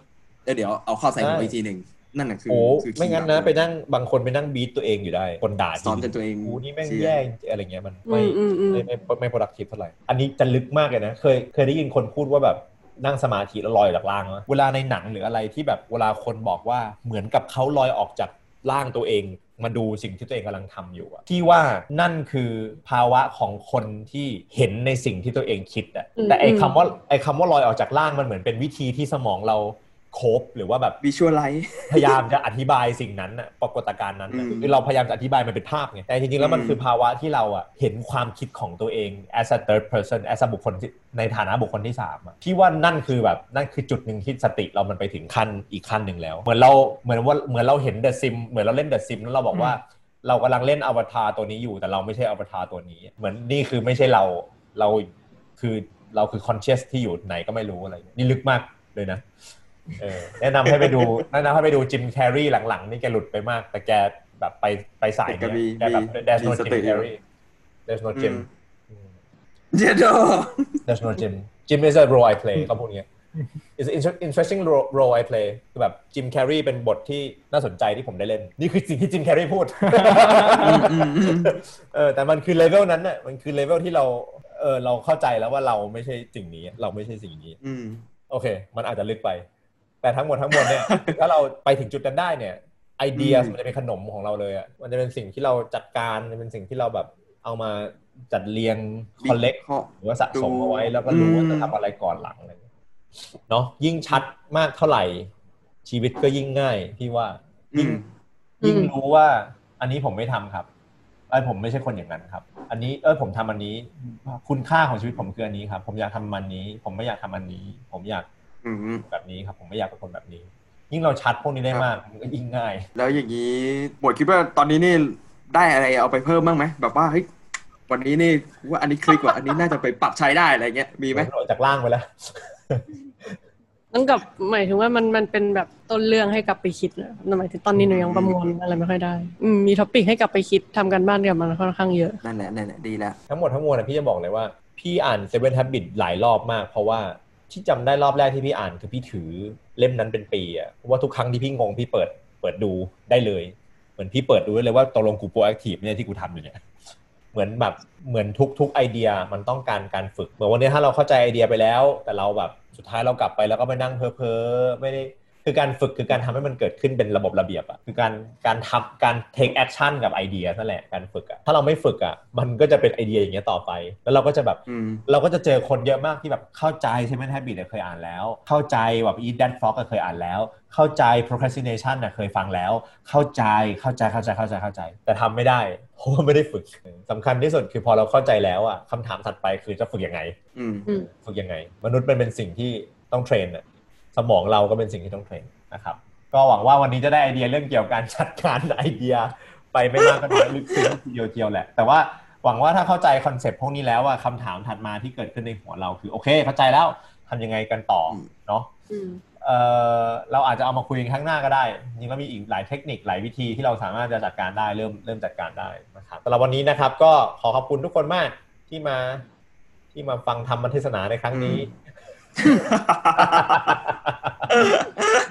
เดี๋ยวเอาเข้าใส่หัวใช่อีกทีหนึ่งนั่นแหละคือโอ้คือไม่งั้นนะไปนั่งบางคนไปนั่ง beat ตัวเองอยู่ได้คนด่าซ้อมจนตัวเองกูนี่แม่งเสียแย่อะไรเงี้ยมันอืไม่มอืมอืมไม่ไม่ไม่ไม่ productive เท่าไหร่อันนี้จะลึกมากเลยนะ เคยเคยได้ยินคนพูดว่าแบบนั่งสมาธิแล้วลอยจากล่างวะเวลาในหนังหรืออะไรที่แบบเวลาคนบอกว่าเหมือนกับเขาลอยออกจาก ร่างตัวเองมาดูสิ่งที่ตัวเองกำลังทำอยู่อะที่ว่านั่นคือภาวะของคนที่เห็นในสิ่งที่ตัวเองคิดอะแต่ไอ้คำว่าไอ้คำว่าลอยออกจากร่างมันเหมือนเป็นวิธีที่สมองเรา โคบหรือว่าแบบวิชวลไลท์พยายามจะอธิบายสิ่งนั้นน่ะปรากฏการณ์นั้นน่ะอืมคือเราพยายามจะอธิบายมันเป็นภาพไงแต่จริงๆแล้วมันอืมคือภาวะที่เราอะเห็นความคิดของตัวเอง as a third person as a บุคคลที่ในฐานะบุคคลที่สามอะที่ว่านั่นคือแบบนั่นคือจุดหนึ่งที่สติเรามันไปถึงขั้นอีกขั้นหนึ่งแล้ว เหมือนเราเหมือนว่าเหมือนเราเห็นเดอะซิมเหมือนเราเล่นเดอะซิมแล้วเราบอกว่า เรากำลังเล่นอวตารตัวนี้อยู่ แต่เราไม่ใช่อวตารตัวนี้ เหมือนนี่คือไม่ใช่เราเราคือเราคือ conscious ที่อยู่ไหนก็ไม่รู้อะไรนี่ลึกมากเลยนะเออ แนะนำให้ไปดูแนะนำให้ไปดูจิมแคร์รีหลังๆ นี่แกหลุดไปมาก แต่แกแบบไปไปสายแต่เนี้ยแกมีแกแบบมีมีสติอยู่ there's no Jim Carrey there's no Jim อืมเดี๋ยวเดี๋ยว there's no Jim Jim is a role I play เขาพูดอย่างเงี้ย it's an inter- interesting role role I play คือแบบจิมแคร์รีเป็นบทที่น่าสนใจที่ผมได้เล่น นี่คือสิ่งที่จิมแคร์รีพูดเออแต่มันคือเลเวลนั้นน่ะมันคือเลเวลที่เราเออเราเข้าใจแล้วว่าเราไม่ใช่สิ่งนี้ เราไม่ใช่สิ่งนี้อืมโอเค มันอาจจะลึกไป แต่ทั้งหมดทั้งมวลเนี่ยถ้าเราไปถึงจุดนั้นได้เนี่ยไอเดียอืมมันจะเป็นขนมของเราเลยอะมันจะเป็นสิ่งที่เราจัดการมันเป็นสิ่งที่เราแบบเอามาจัดเรียงคอลเลกข้อหรือว่าสะสมเอาไว้แล้วก็รู้ว่าจะทำอะไรก่อนหลังอะไรอย่างเงี้ยเนาะยิ่งชัดมากเท่าไหร่ ชีวิตก็ยิ่งง่ายพี่ว่าอืยิ่งมยิ่งอืมรู้ว่า อันนี้ผมไม่ทำครับไอ้ยผมไม่ใช่คนอย่างนั้นครับ อันนี้เออผมทำอันนี้ คุณค่าของชีวิตผมคืออันนี้ครับ ผมอยากทำมันนี้ ผมไม่อยากทำอันนี้ ผมอยากอืม แบบนี้ครับผมไม่อยากเป็นคนแบบนี้ ยิ่งเราชัดพวกนี้ได้มากมันก็ยิ่งง่าย แล้วอย่างนี้หมวดคิดว่าตอนนี้นี่ได้อะไรเอาไปเพิ่มบ้างไหมแบบว่าเฮ้ยวันนี้นี่ว่าอันนี้คลิกว่าอันนี้น่าจะไปปรับใช้ได้อะไรเงี้ยมีไหมนออกจากล่างไปแล้วต้องกับหมายถึงว่ามันมันเป็นแบบต้นเรื่องให้กลับไปคิดนะหมายถึงตอนนี้หนูยังประมวลอะไรไม่ค่อยได้อืมมีท็อปิกให้กลับไปคิดทำกันบ้านกับมันค่อนข้างเยอะนั่นแหละนั่นแหละดีแล้วทั้งหมดทั้งมวลนะพี่จะบอกเลยว่า พี่อ่าน Seven Habits หลายรอบมากเพราะว่า ที่จำได้รอบแรกที่พี่อ่านคือพี่ถือเล่มนั้นเป็นปีอะเพราะว่าทุกครั้งที่พี่งงพี่เปิดเปิดดูได้เลย เหมือนพี่เปิดดูได้เลยว่าตกลงกูโปรแอคทีฟเนี่ยที่กูทำอยู่เนี่ยเหมือนแบบเหมือนทุกทุกไอเดียมันต้องการการฝึก เหมือนวันนี้ถ้าเราเข้าใจไอเดียไปแล้ว แต่เราแบบสุดท้ายเรากลับไปแล้วก็ไปนั่งเพ้อเพ้อๆไม่ได้ คือการฝึกคือการทำให้มันเกิดขึ้นเป็นระบบระเบียบอะคือการการทำการ take action กับไอเดียนั่นแหละการฝึกอะถ้าเราไม่ฝึกอะมันก็จะเป็นไอเดียอย่างเงี้ยต่อไป แล้วเราก็จะแบบอืมเราก็จะเจอคนเยอะมากที่แบบเข้าใจใช่ไหม habit เนี่ยเคยอ่านแล้ว เข้าใจแบบ eat that frog ก็เคยอ่านแล้ว เข้าใจ procrastination น่ะเคยฟังแล้ว เข้าใจเข้าใจเข้าใจเข้าใจเข้าใจ แต่ทำไม่ได้เพราะว่าไม่ได้ฝึกสำคัญที่สุดคือพอเราเข้าใจแล้วอะคำถามถัดไปคือจะฝึกยังไงอืมอืมฝึกยังไง มนุษย์มันเป็นสิ่งที่ต้องเทรนน่ะ สมองเราก็เป็นสิ่งที่ต้องเทรนนะครับ ก็หวังว่าวันนี้จะได้ไอเดียเรื่องเกี่ยวกับการจัดการไอเดีย ไปไม่มากก็น้อยลึกซึ้งทีเดียวเดียวแหละ แต่ว่าหวังว่าถ้าเข้าใจคอนเซปต์พวกนี้แล้วอะคำถามถัดมาที่เกิดขึ้นในหัวเราคือโอเค เข้าใจแล้วทำยังไงกันต่ออมเนาะอืมเออเราอาจจะเอามาคุยกันข้างหน้าก็ได้จริงๆแล้วมีอีกหลายเทคนิคหลายวิธีที่เราสามารถจะจัดการได้เริ่มเริ่มจัดการได้นะครับสำหรับวันนี้นะครับ ก็ขอขอบคุณทุกคนมากที่มาที่มาฟังธรรมเทศนาในครั้งนี้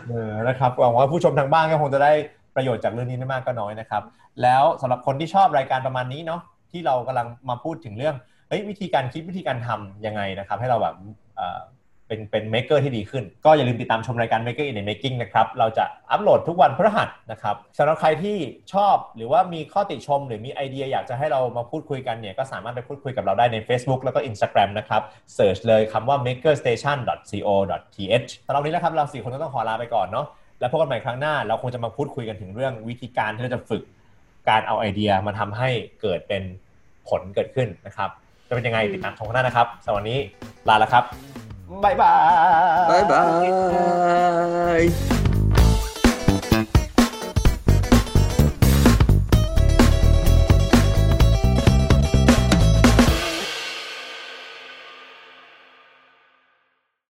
เออนะครับหวังว่าผู้ชมทางบ้านก็คงจะได้ประโยชน์จากเรื่องนี้ไม่มากก็น้อยนะครับ แล้วสำหรับคนที่ชอบรายการประมาณนี้เนาะที่เรากำลังมาพูดถึงเรื่องเฮ้ยวิธีการคิดวิธีการทำยังไงนะครับ ให้เราแบบ เป็นเป็นเม k เกอร์ที่ดีขึ้น ก็อย่าลืมติดตามชมรายการ Maker in the Making นะครับ เราจะอัปโหลดทุกวันพฤหัสนะครับสำหรับใครที่ชอบหรือว่ามีข้อติชม หรือมีไอเดียอยากจะให้เรามาพูดคุยกันเนี่ยก็สามารถไปพูดคุยกับเราได้ใน Facebook แล้วก็ Instagram นะครับเสิร์ชเลยคำว่า makerstation.co.th สำหรับวันนี้นะครับเราสี่คนก็ต้องขอลาไปก่อนเนาะแล้วพบกันใหม่ครั้งหน้าเราคงจะมาพูดคุยกันถึงเรื่องวิธีการที่เราจะฝึกการเอาไอเดียมาทำให้เกิดเป็นผลเกิดขึ้นนะครับ จะเป็นยังไงติดตามชมกันได้นะครับสำหรับวันนี้ลาแล้วครับ 拜拜。拜拜。